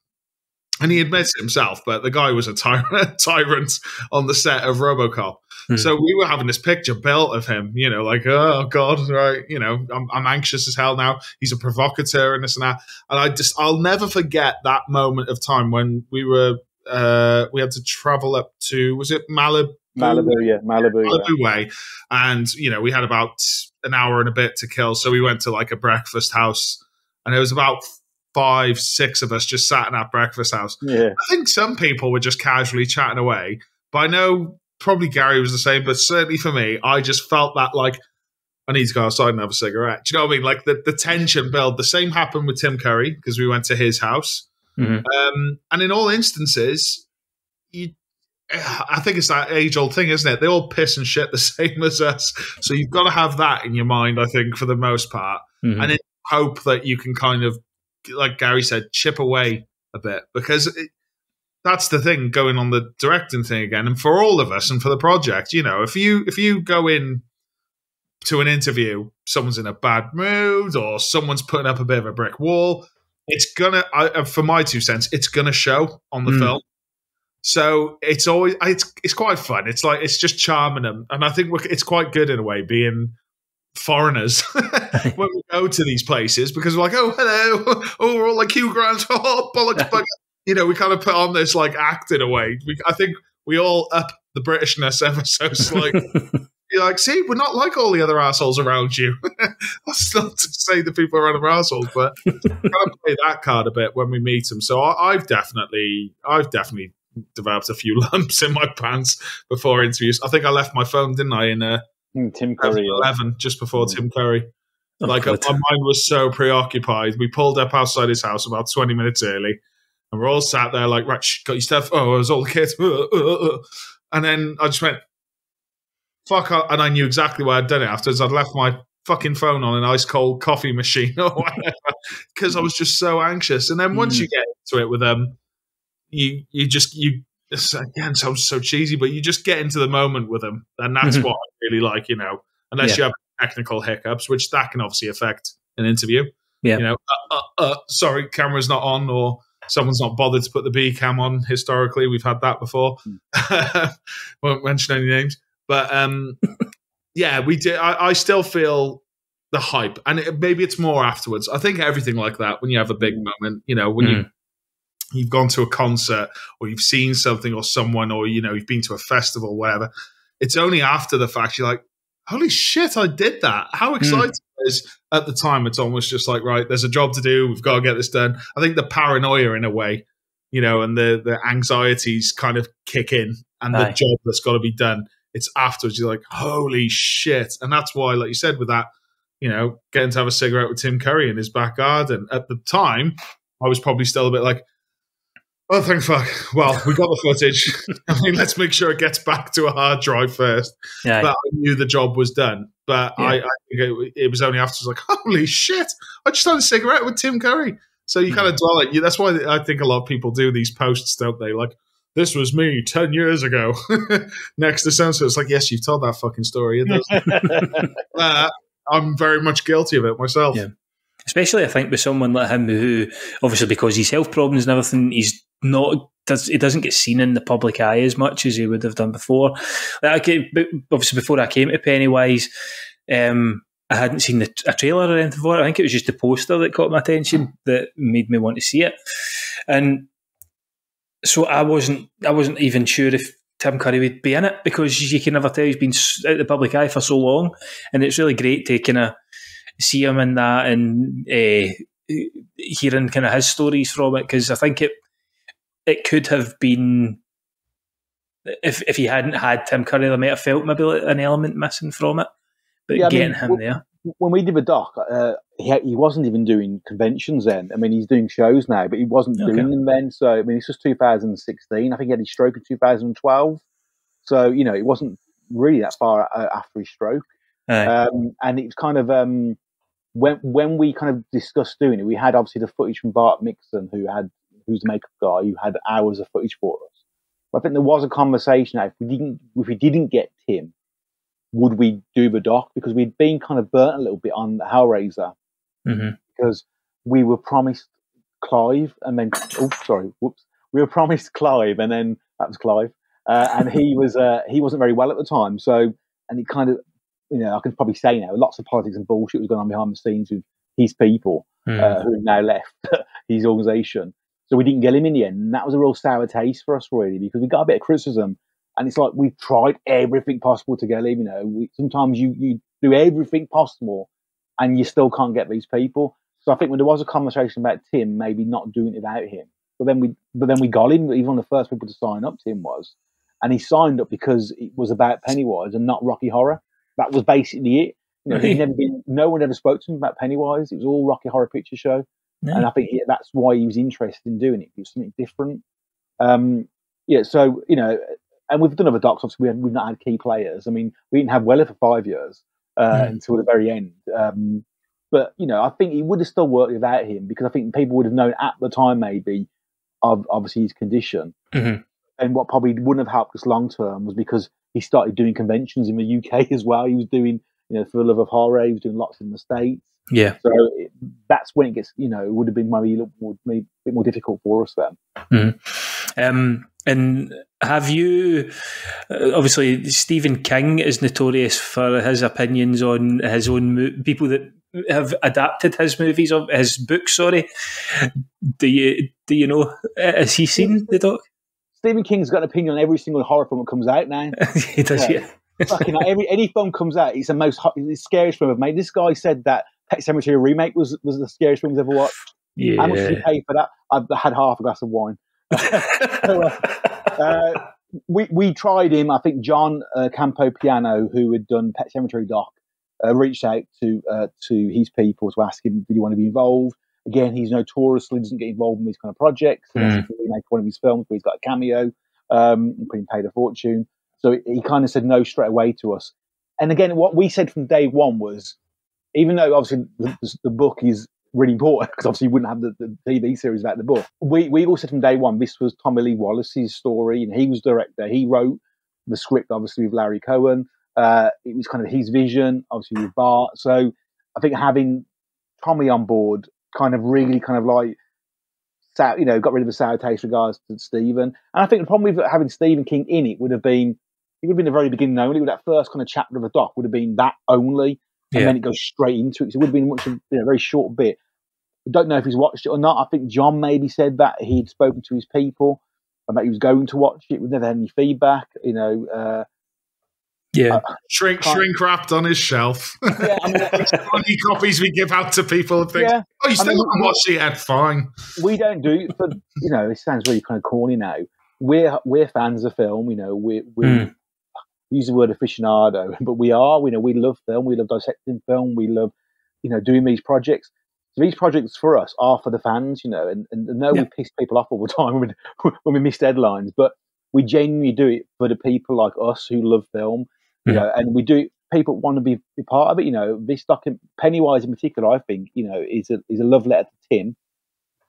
and he admits it himself, but the guy was a tyrant, tyrant on the set of RoboCop. Hmm. So we were having this picture built of him, you know, like oh god, right, you know, I'm, I'm anxious as hell now. He's a provocateur and this and that, and I just I'll never forget that moment of time when we were uh we had to travel up to was it Malibu Malibu, yeah, Malibu. yeah. Malibu way, and you know we had about an hour and a bit to kill, so we went to like a breakfast house, and it was about five, six of us just sat in that breakfast house. Yeah, I think some people were just casually chatting away, but I know probably Gary was the same, but certainly for me, I just felt that like I need to go outside and have a cigarette. Do you know what I mean? Like the, the tension build. The same happened with Tim Curry because we went to his house. Mhm. Um, and in all instances, you, I think it's that age old thing, isn't it? They all piss and shit the same as us. So you've got to have that in your mind, I think, for the most part. Mhm. And then hope that you can kind of, like Gary said, chip away a bit because it, that's the thing going on the directing thing again. And for all of us and for the project, you know, if you if you go in to an interview, someone's in a bad mood or someone's putting up a bit of a brick wall, it's gonna, I, uh, for my two cents, it's gonna show on the Mm. film. So it's always it's it's quite fun. It's like it's just charming them, and I think we're, it's quite good in a way being foreigners when we go to these places because we're like, oh hello, oh we're all like Hugh Grant, oh bollocks, bugger. you know, we kind of put on this like act in a way. We, I think we all up the Britishness ever so slightly. You're like, see, we're not like all the other assholes around you. That's not to say the people around are assholes, but kind of play that card a bit when we meet them. So I, I've definitely, I've definitely developed a few lumps in my pants before interviews. I think I left my phone, didn't I, in Hmm, Tim Curry. 11 just before Mm. Tim Curry. Oh, like God. my mind was so preoccupied. We pulled up outside his house about 20 minutes early, and we're all sat there like, right, shh, got your stuff. Oh, it was all the kids. Uh, uh, uh. And then I just went, fuck. I- And I knew exactly why I'd done it afterwards. I'd left my fucking phone on an ice cold coffee machine or whatever because I was just so anxious. And then once Mm. you get into it with them, you you just you this again sounds so cheesy, but you just get into the moment with them, and that's Mhm. what I really like. You know, unless Yeah. you have technical hiccups, which that can obviously affect an interview. Yeah. You know, uh, uh, uh, sorry, camera's not on, or someone's not bothered to put the B cam on. Historically, we've had that before. Won't mention any names, but um, yeah, we did. I, I still feel the hype, and it, maybe it's more afterwards. I think everything like that when you have a big moment, you know, when you you've gone to a concert or you've seen something or someone, or you know, you've been to a festival, whatever. It's only after the fact you're like, holy shit, I did that. How hmm. exciting Is at the time. It's almost just like, right, there's a job to do. We've got to get this done. I think the paranoia in a way, you know, and the, the anxieties kind of kick in and the job that's got to be done. It's afterwards. You're like, holy shit. And that's why, like you said, with that, you know, getting to have a cigarette with Tim Curry in his back garden at the time, I was probably still a bit like, Oh, thank fuck. Well, we got the footage. I mean, let's make sure it gets back to a hard drive first. Yeah, But I knew the job was done. But Yeah. I, I think it, it was only after I was like, holy shit, I just had a cigarette with Tim Curry. So you kind of dwell it. That's why I think a lot of people do these posts, don't they? Like, this was me 10 years ago next to so It's like, yes, you've told that fucking story. Uh, I'm very much guilty of it myself. Yeah. especially I think with someone like him who obviously because he's health problems and everything, he's not does he doesn't get seen in the public eye as much as he would have done before. Like, obviously before I came to Pennywise, um, I hadn't seen the, a trailer or anything for it. I think it was just the poster that caught my attention that made me want to see it, and so I wasn't I wasn't even sure if Tim Curry would be in it because you can never tell he's been out of the public eye for so long, and it's really great to kind of see him in that and uh, hearing kind of his stories from it because I think it it could have been if if he hadn't had Tim Curry, I might have felt maybe like an element missing from it, but Yeah, I getting mean, him well- there, when we did the doc, uh, he, he wasn't even doing conventions then. I mean, he's doing shows now, but he wasn't Okay. doing them then. So, I mean, this was 2016. I think he had his stroke in 2012. So, you know, it wasn't really that far uh, after his stroke. Aye. Um, and it was kind of um, when when we kind of discussed doing it, we had obviously the footage from Bart Mixon, who had who's the makeup guy, who had hours of footage for us. But I think there was a conversation that if we didn't if we didn't get Tim, would we do the doc? Because we'd been kind of burnt a little bit on the Hellraiser hmm because we were promised Clive, and then oh sorry, whoops, we were promised Clive, and then that was Clive, uh, and he was uh, he wasn't very well at the time. So, and it kind of, you know, I can probably say now, lots of politics and bullshit was going on behind the scenes with his people Hmm. uh, who have now left his organisation. So we didn't get him in the end, and that was a real sour taste for us, really, because we got a bit of criticism. And it's like we've tried everything possible to get him. You know, we, sometimes you you do everything possible, and you still can't get these people. So I think when there was a conversation about Tim maybe not doing it without him, but then we but then we got him. Even one of the first people to sign up, Tim was, and he signed up because it was about Pennywise and not Rocky Horror. That was basically it. You know, he'd never been. No one ever spoke to him about Pennywise. It was all Rocky Horror Picture Show, No. and I think that's why he was interested in doing it. It was something different. Um, yeah, so you know, and we've done other docs. Obviously, we have, we've not had key players. I mean, we didn't have Weller for five years uh, Mm. until the very end. Um, but you know, I think he would have still worked without him because I think people would have known at the time maybe of obviously his condition. Mhm. And what probably wouldn't have helped us long term was because he started doing conventions in the UK as well. He was doing, you know, for the love of horror. He was doing lots in the states. Yeah. So it, that's when it gets, you know, it would have been maybe a little more, maybe a bit more difficult for us then. Um, and have you uh, obviously Stephen King is notorious for his opinions on his own mo- people that have adapted his movies of his books. Sorry, do you do you know? uh, Has he seen the doc? Stephen King's got an opinion on every single horror film that comes out now. he does. Yeah. Yeah. Fucking like every any film comes out, it's the most it's the scariest film I've made. This guy said that Pet Sematary remake was was the scariest film he's ever watched. Yeah. How much did you pay for that? I've had half a glass of wine. So, uh, uh, we we tried him. I think John uh, Campopiano, who had done Pet Sematary doc, uh, reached out to uh, to his people to ask him, did he want to be involved? Again, he's notoriously doesn't get involved in these kind of projects. He Mm. to remake one of his films where he's got a cameo, um, and paid a fortune. So he- kind of said no straight away to us. And again, what we said from day one was, even though obviously the, the, book is really important because obviously you wouldn't have the, the TV series without the book. We we all said from day one this was Tommy Lee Wallace's story, and he was director. He wrote the script, obviously with Larry Cohen. Uh, it was kind of his vision, obviously with Bart. So I think having Tommy on board kind of really kind of like. You know, got rid of the sour taste regards to Stephen, and I think the problem with having Stephen King in it would have been it would have been the very beginning only. With that first kind of chapter of the doc would have been that only, and Yeah. then it goes straight into it. So it would have been much, you know, very short bit. I don't know if he's watched it or not. I think John maybe said that he'd spoken to his people and that he was going to watch it. We've never had any feedback. You know, uh, yeah. Shrink, shrink wrapped on his shelf. yeah, I mean, Any copies we give out to people and things. yeah, Oh, you still mean, haven't watched it yet? Fine. we don't do it for you know. It sounds really kind of corny now. We're we're fans of film. You know, we we Mm. Use the word aficionado, but we are. You know, we love film. We love dissecting film. We love you know doing these projects. So these projects for us are for the fans. You know, and, and I know Yeah. we piss people off all the time when we, when we miss deadlines, but we genuinely do it for the people like us who love film. You Yeah. know, and we do. People want to be, be part of it. You know, this document, Pennywise in particular, I think, you know, is a is a love letter to Tim,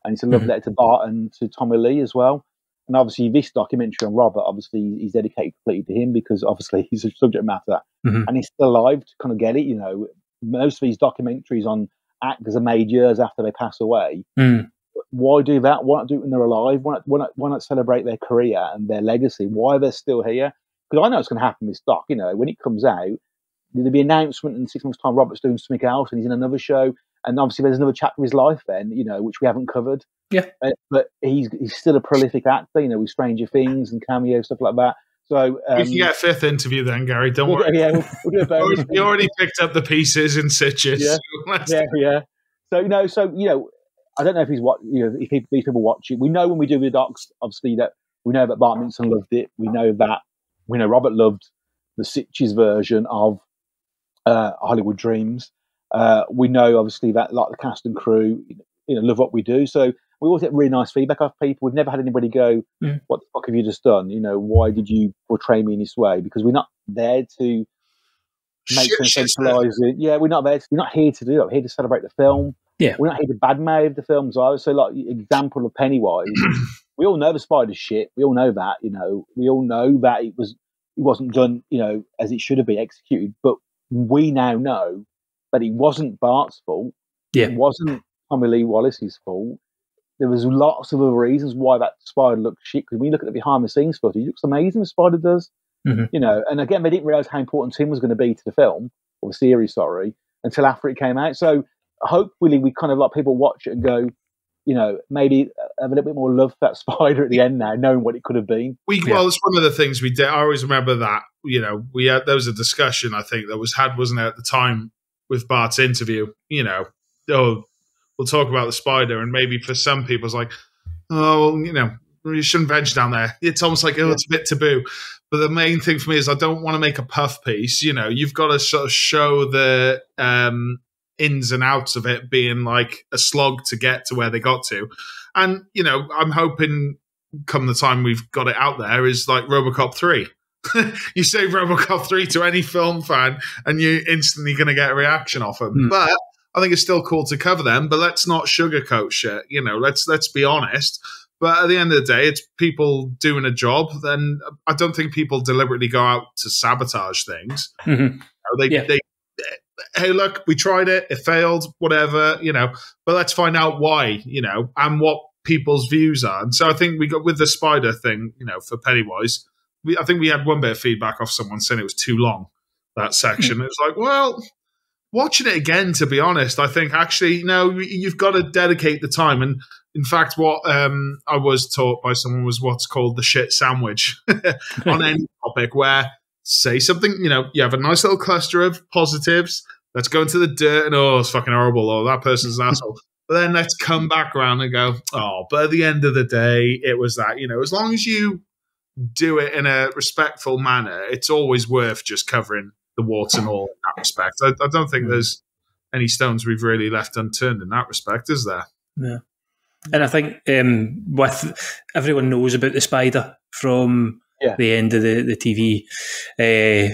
and it's a love Mhm. letter to Barton to Tommy Lee as well. And obviously, this documentary on Robert, obviously, he's dedicated completely to him because obviously he's a subject matter, Mhm. and he's still alive to kind of get it. You know, most of these documentaries on actors are made years after they pass away. Mm. Why do that? Why not do it when they're alive? Why not, why not, why not celebrate their career and their legacy? Why they're still here? Because I know it's going to happen with this doc. You know, when it comes out, there'll be an announcement in six months' time. Robert's doing something else, and he's in another show. And obviously, there's another chapter of his life then, you know, which we haven't covered. Yeah. Uh, but he's he's still a prolific actor, you know, with Stranger Things and cameo stuff like that. So um, we can get a fifth interview then, Gary. Don't we'll, worry. yeah, we'll, we'll do a bonus. We already picked up the pieces in situs. Yeah. Let's- yeah, yeah. So you know, so you know, I don't know if he's what you know if people, these people watch it. We know when we do the docs, obviously that we know that Bart Mixon loved it. We know that we know Robert loved the Sitges version of uh, Hollywood Dreams. Uh, we know obviously that like the cast and crew, you know, love what we do. So we always get really nice feedback off people. We've never had anybody go, Mm. "What the fuck have you just done?" You know, why did you portray me in this way? Because we're not there to make Shit, shit, sensationalise it. Yeah, we're not there. To, we're not here to do that. We're here to celebrate the film. Yeah. we're not here to badmouth the films either. So, like example of Pennywise, we all know the spider shit. We all know that. You know, we all know that it was it wasn't done. You know, as it should have been executed. But we now know that it wasn't Bart's fault. Yeah. It wasn't Tommy Lee Wallace's fault. There was lots of other reasons why that spider looked shit. Because when you look at the behind the scenes footage, it looks amazing. The spider does, Mhm. you know. And again, they didn't realize how important Tim was going to be to the film or the series, sorry, until after it came out. So hopefully, we kind of like people watch it and go, you know, maybe have a little bit more love for that spider at the end now, knowing what it could have been. We Yeah. well, it's one of the things we did. I always remember that. You know, we had there was a discussion I think that was had, wasn't it, at the time with Bart's interview. You know, oh, we'll talk about the spider, and maybe for some people it's like, oh, you know, you shouldn't veg down there. It's almost like oh, it's a bit taboo. But the main thing for me is I don't want to make a puff piece. You know, you've got to sort of show the um, ins and outs of it being like a slog to get to where they got to. And, you know, I'm hoping come the time we've got it out there is like Robocop 3. you say Robocop 3 to any film fan and you're instantly going to get a reaction off them. Hmm. But I think it's still cool to cover them, but let's not sugarcoat shit. You know, let's let's be honest. But at the end of the day, it's people doing a job. Then I don't think people deliberately go out to sabotage things. Mhm. They, Yeah. they, hey, look, we tried it, it failed, whatever, you know. But let's find out why, you know, and what people's views are. And so I think we got with the spider thing, you know, for Pennywise. We, I think we had one bit of feedback off someone saying it was too long that section. it was like, well, watching it again, to be honest, I think actually, no, you- you've got to dedicate the time. And in fact, what um, I was taught by someone was what's called the shit sandwich on any topic, where say something, you know, you have a nice little cluster of positives. Let's go into the dirt and oh, it's fucking horrible. Oh, that person's an asshole. But then let's come back around and go, oh, but at the end of the day, it was that, you know, as long as you do it in a respectful manner, it's always worth just covering the warts and all in that respect. I, I don't think there's any stones we've really left unturned in that respect, is there? Yeah. And I think um, with everyone knows about the spider from Yeah. the end of the the TV uh,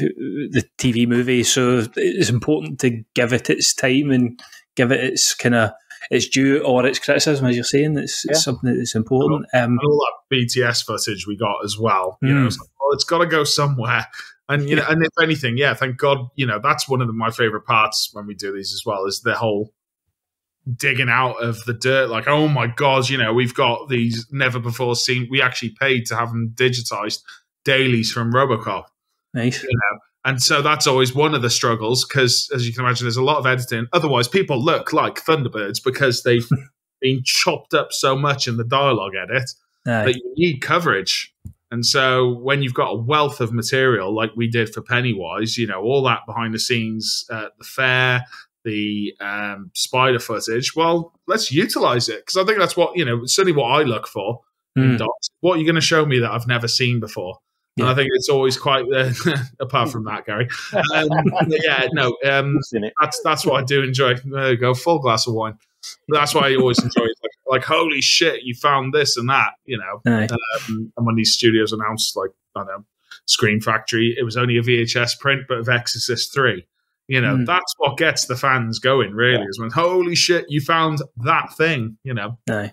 the TV movie, so it's important to give it its time and give it its kind of its due or its criticism, as you're saying. It's, Yeah. it's something that's important. Um, and all that BTS footage we got as well. You know, Mm. it's like, well, it's got to go somewhere. And you know, and if anything, yeah, thank God, you know, that's one of the, my favorite parts when we do these as well is the whole digging out of the dirt. Like, oh my God, you know, we've got these never before seen. We actually paid to have them digitized dailies from RoboCop. nice. you know. And so that's always one of the struggles because, as you can imagine, there's a lot of editing. Otherwise, people look like Thunderbirds because they've been chopped up so much in the dialogue edit Aye. that you need coverage. And so when you've got a wealth of material like we did for Pennywise, you know, all that behind the scenes, uh, the fair, the um, spider footage, well, let's utilize it because I think that's what, you know, certainly what I look for in Mm. docs. What are you going to show me that I've never seen before? And I think it's always quite, uh, apart from that, Gary. Um, yeah, no, um, that's that's what I do enjoy. There you go, full glass of wine. That's why I always enjoy it. Like, holy shit, you found this and that, you know. Um, and when these studios announced, like, I don't know, Scream Factory, it was only a VHS print, but of Exorcist 3. You know, Mm. that's what gets the fans going, really, Yeah. is when, holy shit, you found that thing, you know. Aye.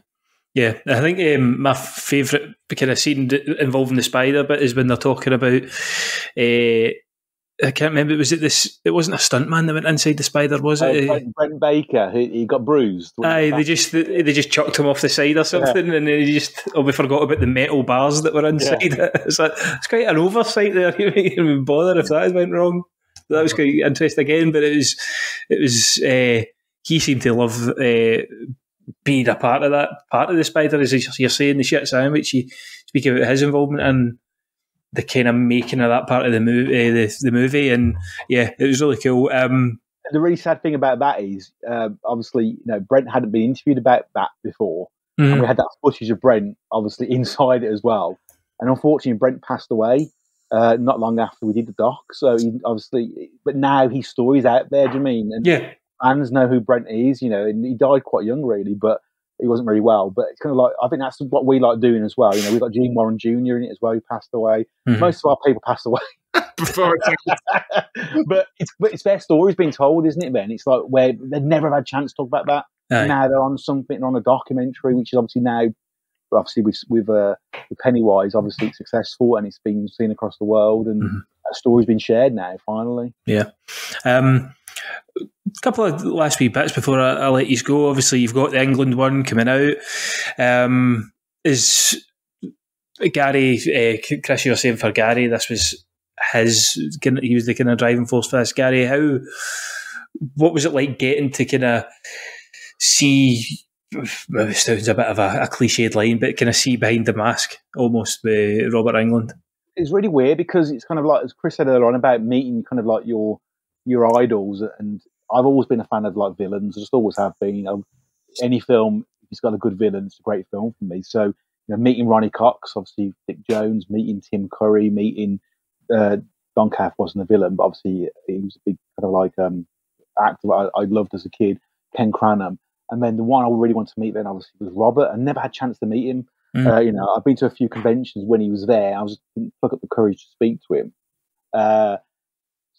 Yeah, I think um, my favourite kind of scene involving the spider bit is when they're talking about. Uh, I can't remember. Was it this? It wasn't a stuntman that went inside the spider, was it? Uh, Brent, Brent Baker, he, he got bruised. Aye, they just they just chucked him off the side or something, and they just oh we forgot about the metal bars that were inside it. It's like it's quite an oversight there. You wouldn't even bother if that went wrong. That was quite interesting again, but it was it was uh, he seemed to love uh, being a part of that part of the spider, as you're saying the shit sandwich. You speak about his involvement and the kind of making of that part of the movie, uh, the, the movie, and yeah, it was really cool. Um, the really sad thing about that is, um, obviously, you know, Brent hadn't been interviewed about that before, mhm. and we had that footage of Brent obviously inside it as well. And unfortunately, Brent passed away uh, not long after we did the doc. So he obviously, but now his story's out there. Do you mean? And yeah, fans know who Brent is, you know, and he died quite young, really, but he wasn't very well. But it's kind of like I think that's what we like doing as well. You know, we've got Gene Warren Jr. in it as well. He passed away. Mhm. Most of our people passed away, Before but it's but it's their stories being told, isn't it? Ben, it's like where they've never had a chance to talk about that. Now they're on something on a documentary, which is obviously now, obviously with with, uh, with Pennywise, obviously it's successful and it's been seen across the world, and Mhm. that story's been shared now. Finally, Yeah. Um, couple of last wee bits before I, I let you go. Obviously, you've got the Englund one coming out. Um, is Gary, uh, Chris, you were saying for Gary, this was his, he was the kind of driving force for this. Gary, how, what was it like getting to kind of see, maybe sounds a bit of a, a cliched line, but kind of see behind the mask almost with Robert Englund? It's really weird because it's kind of like, as Chris said earlier on about meeting kind of like your, your idols and I've always been a fan of like villains. I just always have been. You know, any film, if it's got a good villain, it's a great film for me. So, you know, meeting Ronny Cox, obviously Dick Jones, meeting Tim Curry, meeting uh, Don Calfa wasn't a villain, but obviously he was a big kind of like um, actor I, I loved as a kid. Ken Cranham, and then the one I really wanted to meet then obviously was Robert. I never had a chance to meet him. Mm. Uh, you know, I've been to a few conventions when he was there. I was didn't up the courage to speak to him. Uh,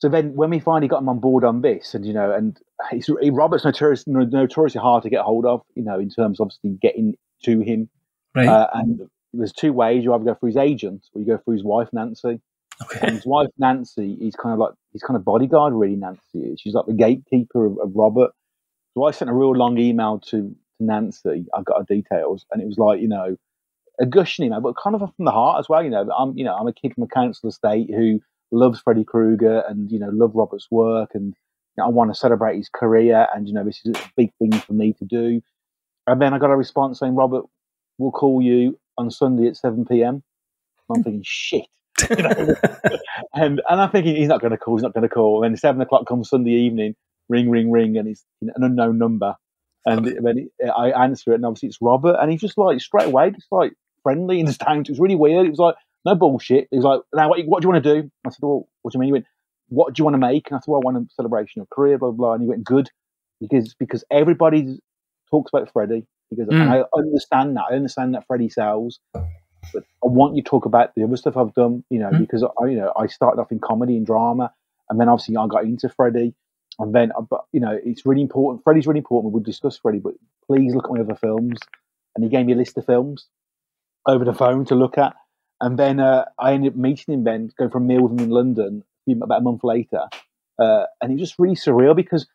so then, when we finally got him on board on this, and you know, and he's, he, Robert's notorious, notoriously hard to get hold of, you know, in terms of obviously getting to him. Right. Uh, and there's two ways: you either go through his agent or you go through his wife, Nancy. Okay. And his wife, Nancy, he's kind of like he's kind of bodyguard, really. Nancy is. She's like the gatekeeper of, of Robert. So I sent a real long email to, to Nancy. I got her details, and it was like you know, a gushing email, but kind of from the heart as well. You know, I'm you know I'm a kid from a council estate who loves Freddy Krueger and you know love Robert's work and you know, I want to celebrate his career and you know this is a big thing for me to do. And then I got a response saying Robert, we'll call you on Sunday at seven p.m. I'm thinking shit. You know? and and I'm thinking he's not going to call. He's not going to call. And then seven o'clock comes Sunday evening, ring, ring, ring, and it's an unknown number. And then I answer it, and obviously it's Robert, and he's just like straight away, just like friendly and just down. It was really weird. It was like, no bullshit. He was like, now what, what do you want to do? I said, well, what do you mean? He went, what do you want to make? And I said, well, I want a celebration of career, blah, blah, blah. And he went, good. Because because everybody talks about Freddy. Because mm. I understand that. I understand that Freddy sells. But I want you to talk about the other stuff I've done, you know, mm. because I, you know, I started off in comedy and drama, and then obviously I got into Freddy, and then, uh, but you know, it's really important. Freddy's really important. We'll discuss Freddie, but please look at my other films. And he gave me a list of films over the phone to look at. And then uh, I ended up meeting him then, going for a meal with him in London about a month later. Uh, and it was just really surreal because,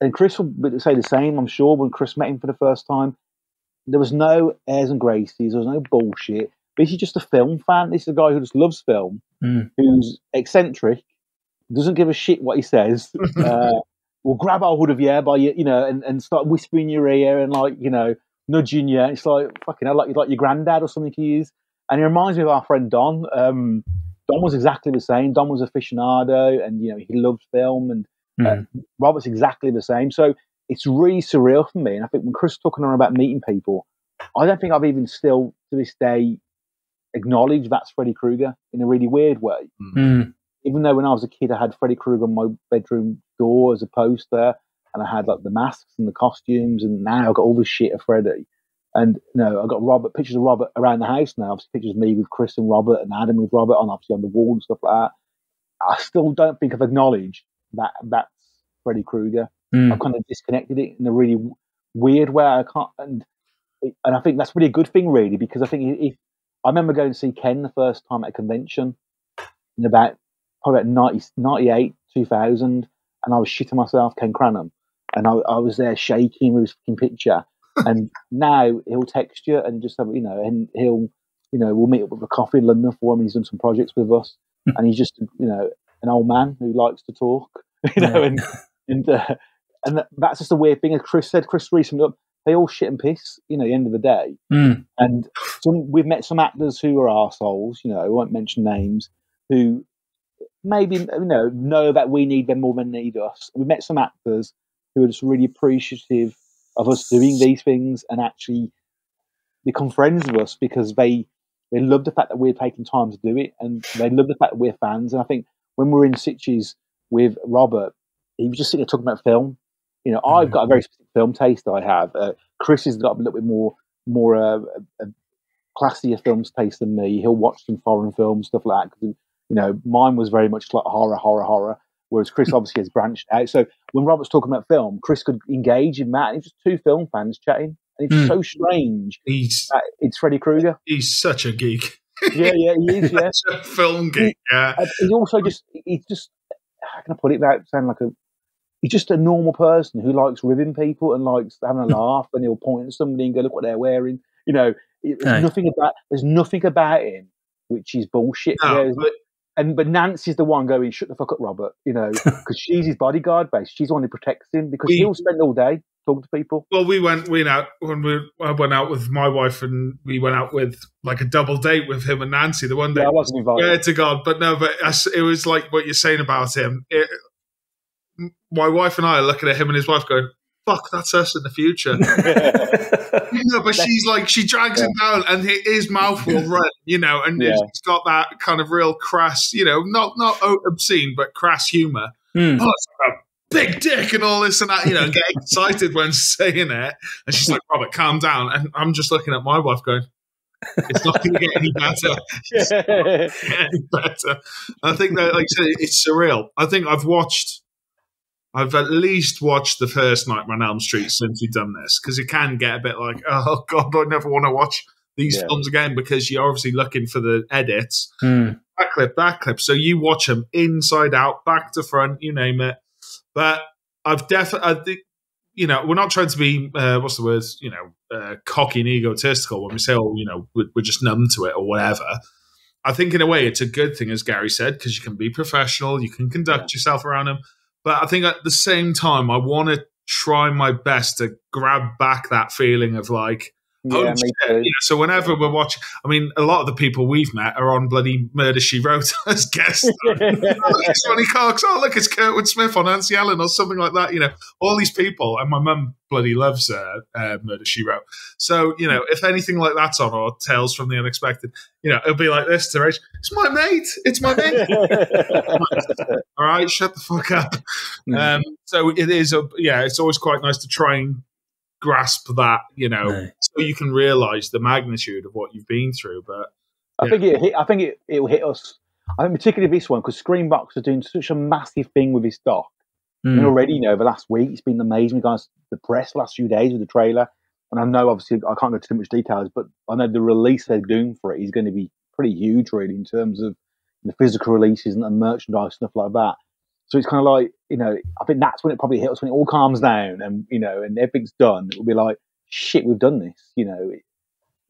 and Chris will say the same, I'm sure, when Chris met him for the first time, there was no airs and graces, there was no bullshit. This is just a film fan. This is a guy who just loves film, mm. who's eccentric, doesn't give a shit what he says. uh, will grab hold of you by you, you know, and, and start whispering in your ear and like, you know, nudging you. It's like fucking hell, like like your granddad or something he is. And he reminds me of our friend Don. Um, Don was exactly the same. Don was aficionado, and you know he loved film, and mm. uh, hmm. Robert's exactly the same. So it's really surreal for me. And I think when Chris was talking on about meeting people, I don't think I've even still to this day acknowledged that's Freddy Krueger in a really weird way. Mm. Even though when I was a kid, I had Freddy Krueger on my bedroom door as a poster, and I had like the masks and the costumes, and now I've got all this shit of Freddy. And you know, I've got Robert pictures of Robert around the house now. Obviously, pictures of me with Chris and Robert and Adam with Robert on obviously on the wall and stuff like that. I still don't think I've acknowledged that that's Freddy Krueger. Mm. I've kind of disconnected it in a really weird way. I can't, and and I think that's really a good thing, really, because I think if I remember going to see Ken the first time at a convention in about probably about 90, 98, 2000, and I was shitting myself, Ken Cranham, and I, I was there shaking with his fucking picture and now he'll text you and just have you know, and he'll you know we'll meet up with a coffee in London for him. He's done some projects with us, hmm. and he's just you know an old man who likes to talk, you know, yeah. and and uh, and that's just a weird thing. As Chris said, Chris recently, they all shit and piss, you know, at the end of the day. Mm. And some, we've met some actors who are assholes, you know, I won't mention names, who maybe, you know, know that we need them more than they need us. We met some actors who are just really appreciative of us doing these things and actually become friends with us because they they love the fact that we're taking time to do it and they love the fact that we're fans. And I think when we're in Sitges with Robert, he was just sitting there talking about film. You know, I've mm. got a very specific film taste. I have. Uh, Chris has got a little bit more more uh, a, a classier films taste than me. He'll watch some foreign films, stuff like that. You know, mine was very much like horror, horror, horror whereas Chris obviously has branched out. So when Robert's talking about film, Chris could engage in that. It's just two film fans chatting. And it's mm. so strange. He's it's Freddy Krueger. He's such a geek. yeah, yeah, he is. Yeah, a film geek. Yeah, he's also just he's just how can I put it without sounding like a he's just a normal person who likes ribbing people and likes having a laugh, and he'll point at somebody and go, "Look what they're wearing." You know, there's Aye. nothing about there's nothing about him which is bullshit. No, and but Nancy's the one going, "Shut the fuck up, Robert," you know, because she's his bodyguard, base. She's the one who protects him because We- he'll spend all day talking to people. Well, we went we went out when we I went out with my wife and we went out with like a double date with him and Nancy the one day. Yeah, I wasn't invited. Swear to God, but no, but it was like what you're saying about him. It, my wife and I are looking at him and his wife going, "Fuck, that's us in the future." no, but she's like she drags him down and his mouth will run, you know, and Yeah. he's got that kind of real crass, you know, not not obscene but crass humor. Hmm. Oh, it's like a big dick and all this and that, you know, get excited when saying it. And she's like, Robert, calm down. And I'm just looking at my wife going, it's not going to get any better. It's not get any better. I think that, like I said, it's surreal. I think I've watched, I've at least watched the first Nightmare on Elm Street since we've done this because it can get a bit like, oh God, I never want to watch these Yeah. films again because you're obviously looking for the edits Hmm. that clip, that clip. So you watch them inside out, back to front, you name it. But I've definitely, you know, we're not trying to be, uh, what's the word, you know, uh, cocky and egotistical when we say, oh, you know, we're, we're just numb to it or whatever. I think in a way it's a good thing, as Gary said, because you can be professional, you can conduct yourself around them. But I think at the same time, I want to try my best to grab back that feeling of like, yeah, me too. You know, so whenever we're watching, I mean, a lot of the people we've met are on bloody Murder She Wrote as guests. oh, look, it's Johnny Cox. Oh, look, it's Kurtwood Smith on Nancy Allen or something like that. You know, all these people, and my mum bloody loves uh, uh, Murder She Wrote. So, you know, if anything like that's on or Tales from the Unexpected, you know, it'll be like this to Rach. It's my mate. It's my mate. All right, shut the fuck up. Um, so it is a yeah. It's always quite nice to try and grasp that, you know, Aye. so you can realise the magnitude of what you've been through. But I think it. Hit, I think it. It will hit us. I think particularly this one because Screambox are doing such a massive thing with this doc. Hmm. And already, you know, the last week it's been amazing. We got the press last few days with the trailer, and I know obviously I can't go into too much details, but I know the release they're doing for it is going to be pretty huge, really, in terms of the physical releases and the merchandise stuff like that. So it's kind of like, you know, I think that's when it probably hits when it all calms down and you know, and everything's done. It will be like, shit, we've done this. You know,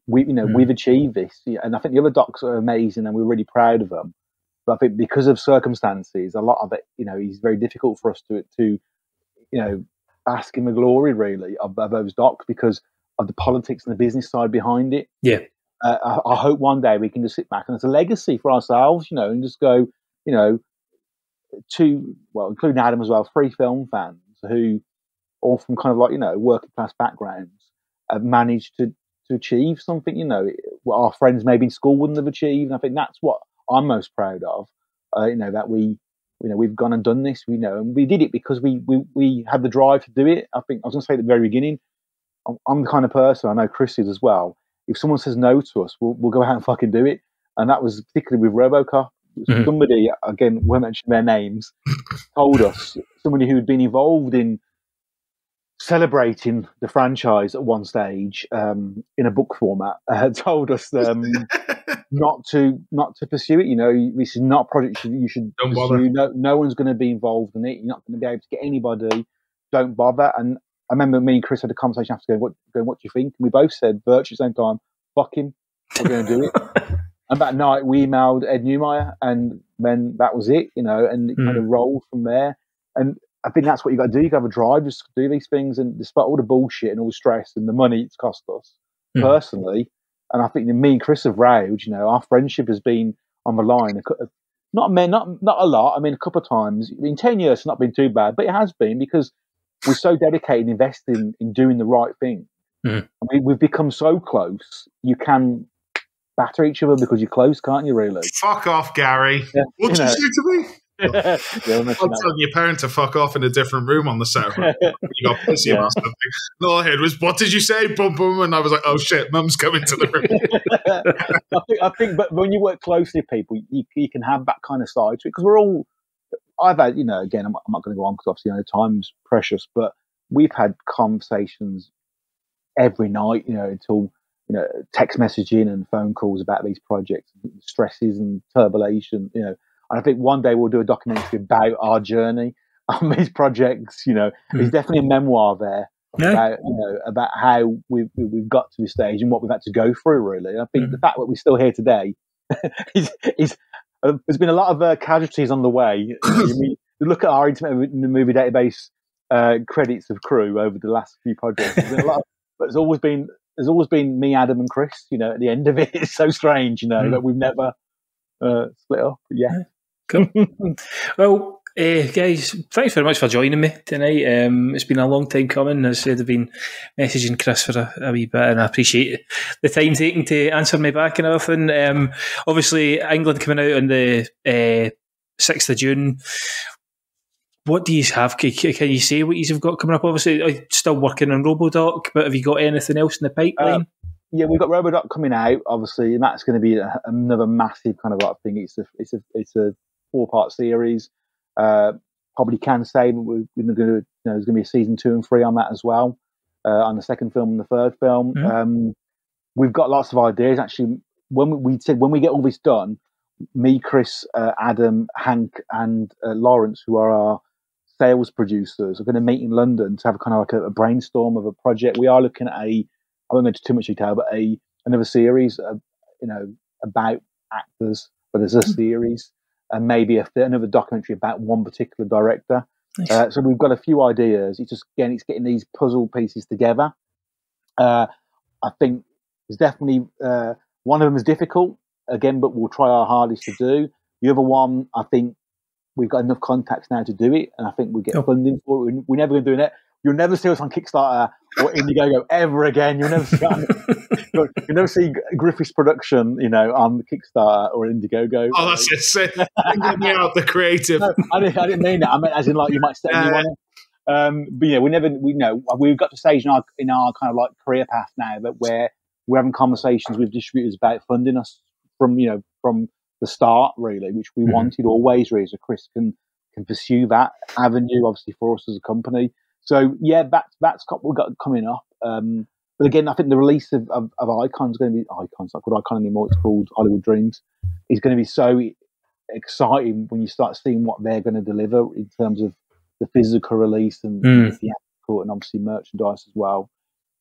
we, you know, Mm. we've achieved this. And I think the other docs are amazing, and we're really proud of them. But I think because of circumstances, a lot of it, you know, is very difficult for us to to, you know, bask in the glory really of, of those docs because of the politics and the business side behind it. Yeah. Uh, I, I hope one day we can just sit back and it's a legacy for ourselves, you know, and just go, you know, two, well, including Adam as well, three film fans who, all from kind of like, you know, working class backgrounds, have managed to, to achieve something, you know, what our friends maybe in school wouldn't have achieved. And I think that's what I'm most proud of, uh, you know, that we, you know, we've gone and done this, we know, and we did it because we, we, we had the drive to do it. I think I was going to say at the very beginning, I'm, I'm the kind of person, I know Chris is as well. If someone says no to us, we'll, we'll go out and fucking do it. And that was particularly with Robocop. Mhm. Somebody, again, won't mention their names, told us, somebody who had been involved in celebrating the franchise at one stage um, in a book format, uh, told us um, not to not to pursue it. You know, this is not a project you should Don't pursue. bother. No, no one's going to be involved in it. You're not going to be able to get anybody. Don't bother. And I remember me and Chris had a conversation after going, "What, going, what do you think?" And we both said virtually at the same time, "Fuck him, we're going to do it." And that night we emailed Ed Neumeier, and then that was it. You know, and it kind of rolled from there. And I think that's what you got to do. You got to have a drive just do these things, and despite all the bullshit and all the stress and the money it's cost us Mhm. personally, and I think that me and Chris have rowed. You know, our friendship has been on the line. Not men, not not a lot. I mean, a couple of times. In ten years, it's not been too bad, but it has been because we're so dedicated, and invested in, in doing the right thing. Mhm. I mean, we've become so close. You can batter each other because you're close, can't you? Really? fuck off, Gary. Yeah, What did you know. say to me? yeah, I'm that. telling your parent to fuck off in a different room on the sofa. you got pissy Yeah. about something. And all I heard was, "What did you say?" Boom, boom, and I was like, "Oh shit, mum's coming to the room." I think, I think, but when you work closely with people, you, you can have that kind of side to it because we're all. I've had, you know, again, I'm, I'm not going to go on because obviously, you know, time's precious, but we've had conversations every night, you know, until you know, text messaging and phone calls about these projects, stresses and turbulation, you know. And I think one day we'll do a documentary about our journey. on these projects. You know, there's Mm. definitely a memoir there Yeah. about you know about how we've we've got to this stage and what we've had to go through. Really, And I think Mm. the fact that we're still here today is is uh, there's been a lot of uh, casualties on the way. You, mean- look at our Internet Movie Database uh, credits of crew over the last few projects. There's been a lot, of, but there's always been there's always been me, Adam, and Chris. You know, at the end of it, it's so strange. You know Mm. that we've never uh, split up. Yeah, Cool. well, uh, guys, thanks very much for joining me tonight. Um, it's been a long time coming. As I said, I've been messaging Chris for a, a wee bit, and I appreciate the time taken to answer me back and everything. Um, obviously, Englund coming out on the uh, 6th of June. What do you have? Can, can you say what you've got coming up? Obviously, I'm still working on Robodoc, but have you got anything else in the pipeline? yeah, we've got Robodoc coming out, obviously, and that's going to be a, another massive kind of thing. It's a it's a it's a four part series. Uh, probably can say we're going to you know there's going to be a season two and three on that as well. Uh, on the second film and the third film, Mhm. um, we've got lots of ideas. Actually, when we, we said when we get all this done, me, Chris, uh, Adam, Hank, and uh, Lawrence, who are our sales producers, are going to meet in London to have kind of like a, a brainstorm of a project. We are looking at a I won't go into too much detail, but a another series, uh, you know, about actors, but as a series, and maybe a, another documentary about one particular director. Nice. Uh, so we've got a few ideas. It's just again, it's getting these puzzle pieces together. Uh, I think it's definitely uh, one of them is difficult again, but we'll try our hardest to do. The other one, I think we've got enough contacts now to do it, and I think we get Cool. funding for it. We're- We're never going to do it. You'll never see us on Kickstarter or Indiegogo ever again. You'll never see. you'll you'll never see Griffiths production, you know, on Kickstarter or Indiegogo. Oh, that's it. Say- Get me out the creative. No, I didn't, I didn't mean that. I meant as in like you might set me Yeah. on it. Um, but yeah, we never, we know we've got to stage in our in our kind of like career path now that where we're having conversations with distributors about funding us from you know from the start really, which we Mhm. wanted always really. So Chris can can pursue that avenue obviously for us as a company. So yeah, that's that's got we've got coming up. Um, but again, I think the release of, of, of Icon is going to be Icon's not called Icon anymore. It's called Hollywood Dreams. Is going to be so exciting when you start seeing what they're going to deliver in terms of the physical release and Mm. the and obviously merchandise as well.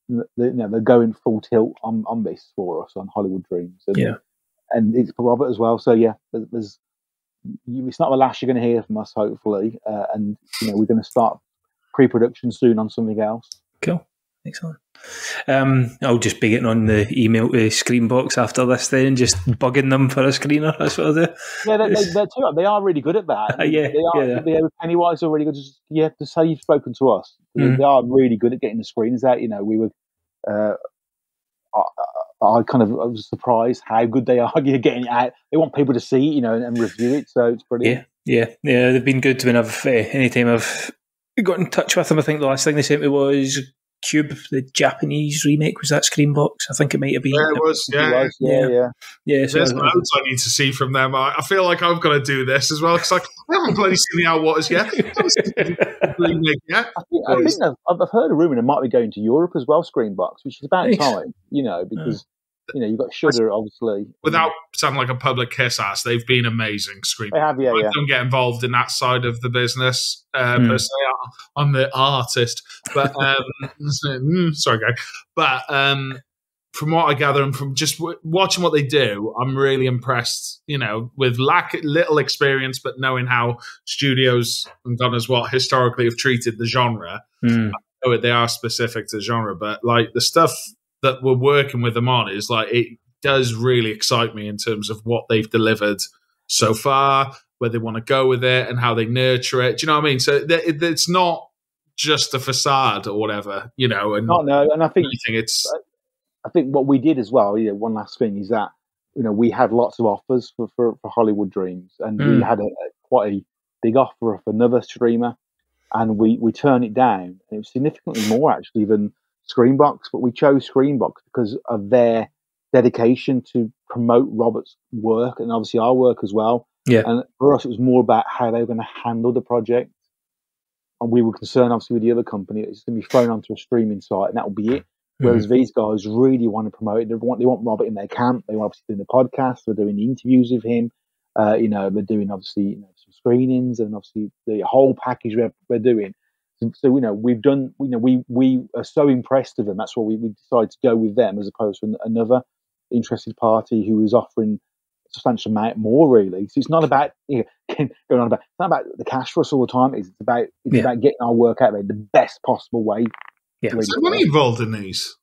They, you know, they're going full tilt on, on this for us on Hollywood Dreams. And, Yeah. And it's for Robert as well. So yeah, there's, you, it's not the last you're going to hear from us, hopefully. Uh, and you know, we're going to start pre-production soon on something else. Cool. Excellent. Um, I'll just be getting on the email uh, Screambox after this then, just bugging them for a screener. That's what I'll do. Yeah, they, they, they're too, they are really good at that. Yeah, they are. yeah. They Pennywise are really good. Just yeah, to say you've spoken to us, They- Mm. they are really good at getting the screens out. You know, we were. Uh, I, kind of I was surprised how good they are getting it out. They want people to see you know, and, and review it. So it's brilliant. Yeah, yeah, yeah. They've been good when I've uh, anytime I've got in touch with them. I think the last thing they sent me was Cube, the Japanese remake. Was that Screambox? I think it might have been. Yeah, it was. It Yeah. was, yeah, Yeah. yeah. Yeah, so There's I- loads I need to see from them. I, I feel like I've got to do this as well because like, I haven't bloody seen the Outwaters yet. I haven't seen the remake yet. I think, I think Because- they've- I've, I've heard a rumor they might be going to Europe as well, Screambox, which is about Nice. time, you know, because you know you've got Shudder, obviously. Without sounding like a public kiss ass, they've been amazing. Scream. they have, yeah, I yeah. don't get involved in that side of the business uh, Hmm. per se. I'm the artist, but um, mm, sorry, guy. But um, from what I gather and from just w- watching what they do, I'm really impressed. You know, with lack little experience, but knowing how studios and God knows what historically have treated the genre. Mm. know they are specific to genre, but like the stuff that we're working with them on is like it does really excite me in terms of what they've delivered so far, where they want to go with it, and how they nurture it. Do you know what I mean? So th- it's not just a facade or whatever, you know, and no, and I think anything. It's I think what we did as well, you know, one last thing is that you know we had lots of offers for, for, for Hollywood Dreams, and we Mm. had a, a quite a big offer of another streamer, and we we turned it down. And it was significantly more actually than Screambox, but we chose Screambox because of their dedication to promote Robert's work and obviously our work as well. Yeah. And for us, it was more about how they were going to handle the project. And we were concerned, obviously, with the other company. It's going to be thrown onto a streaming site, and that will be it. Whereas these guys really want to promote it. They want, they want Robert in their camp. They want obviously doing the podcast. They're doing the interviews with him. Uh, you know, we're doing obviously you know, some screenings and obviously the whole package we're, we're doing. So, so, you know, we've done. You know, we we are so impressed with them. That's why we, we decided to go with them as opposed to an- another interested party who is offering a substantial amount more. Really, so it's not about you know, going on about. It's not about the cash for us all the time. It's about it's Yeah. about getting our work out there the best possible way. Yeah. Really. Is there money involved in these?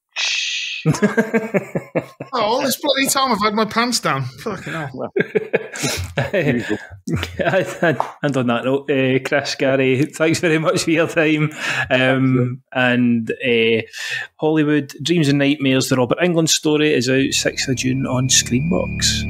Oh, all this bloody time I've had my pants down. Fucking hell. And and on that note, uh, Chris, Gary, thanks very much for your time. Um, and uh, Hollywood Dreams and Nightmares, the Robert Englund story, is out 6th of June on Screambox.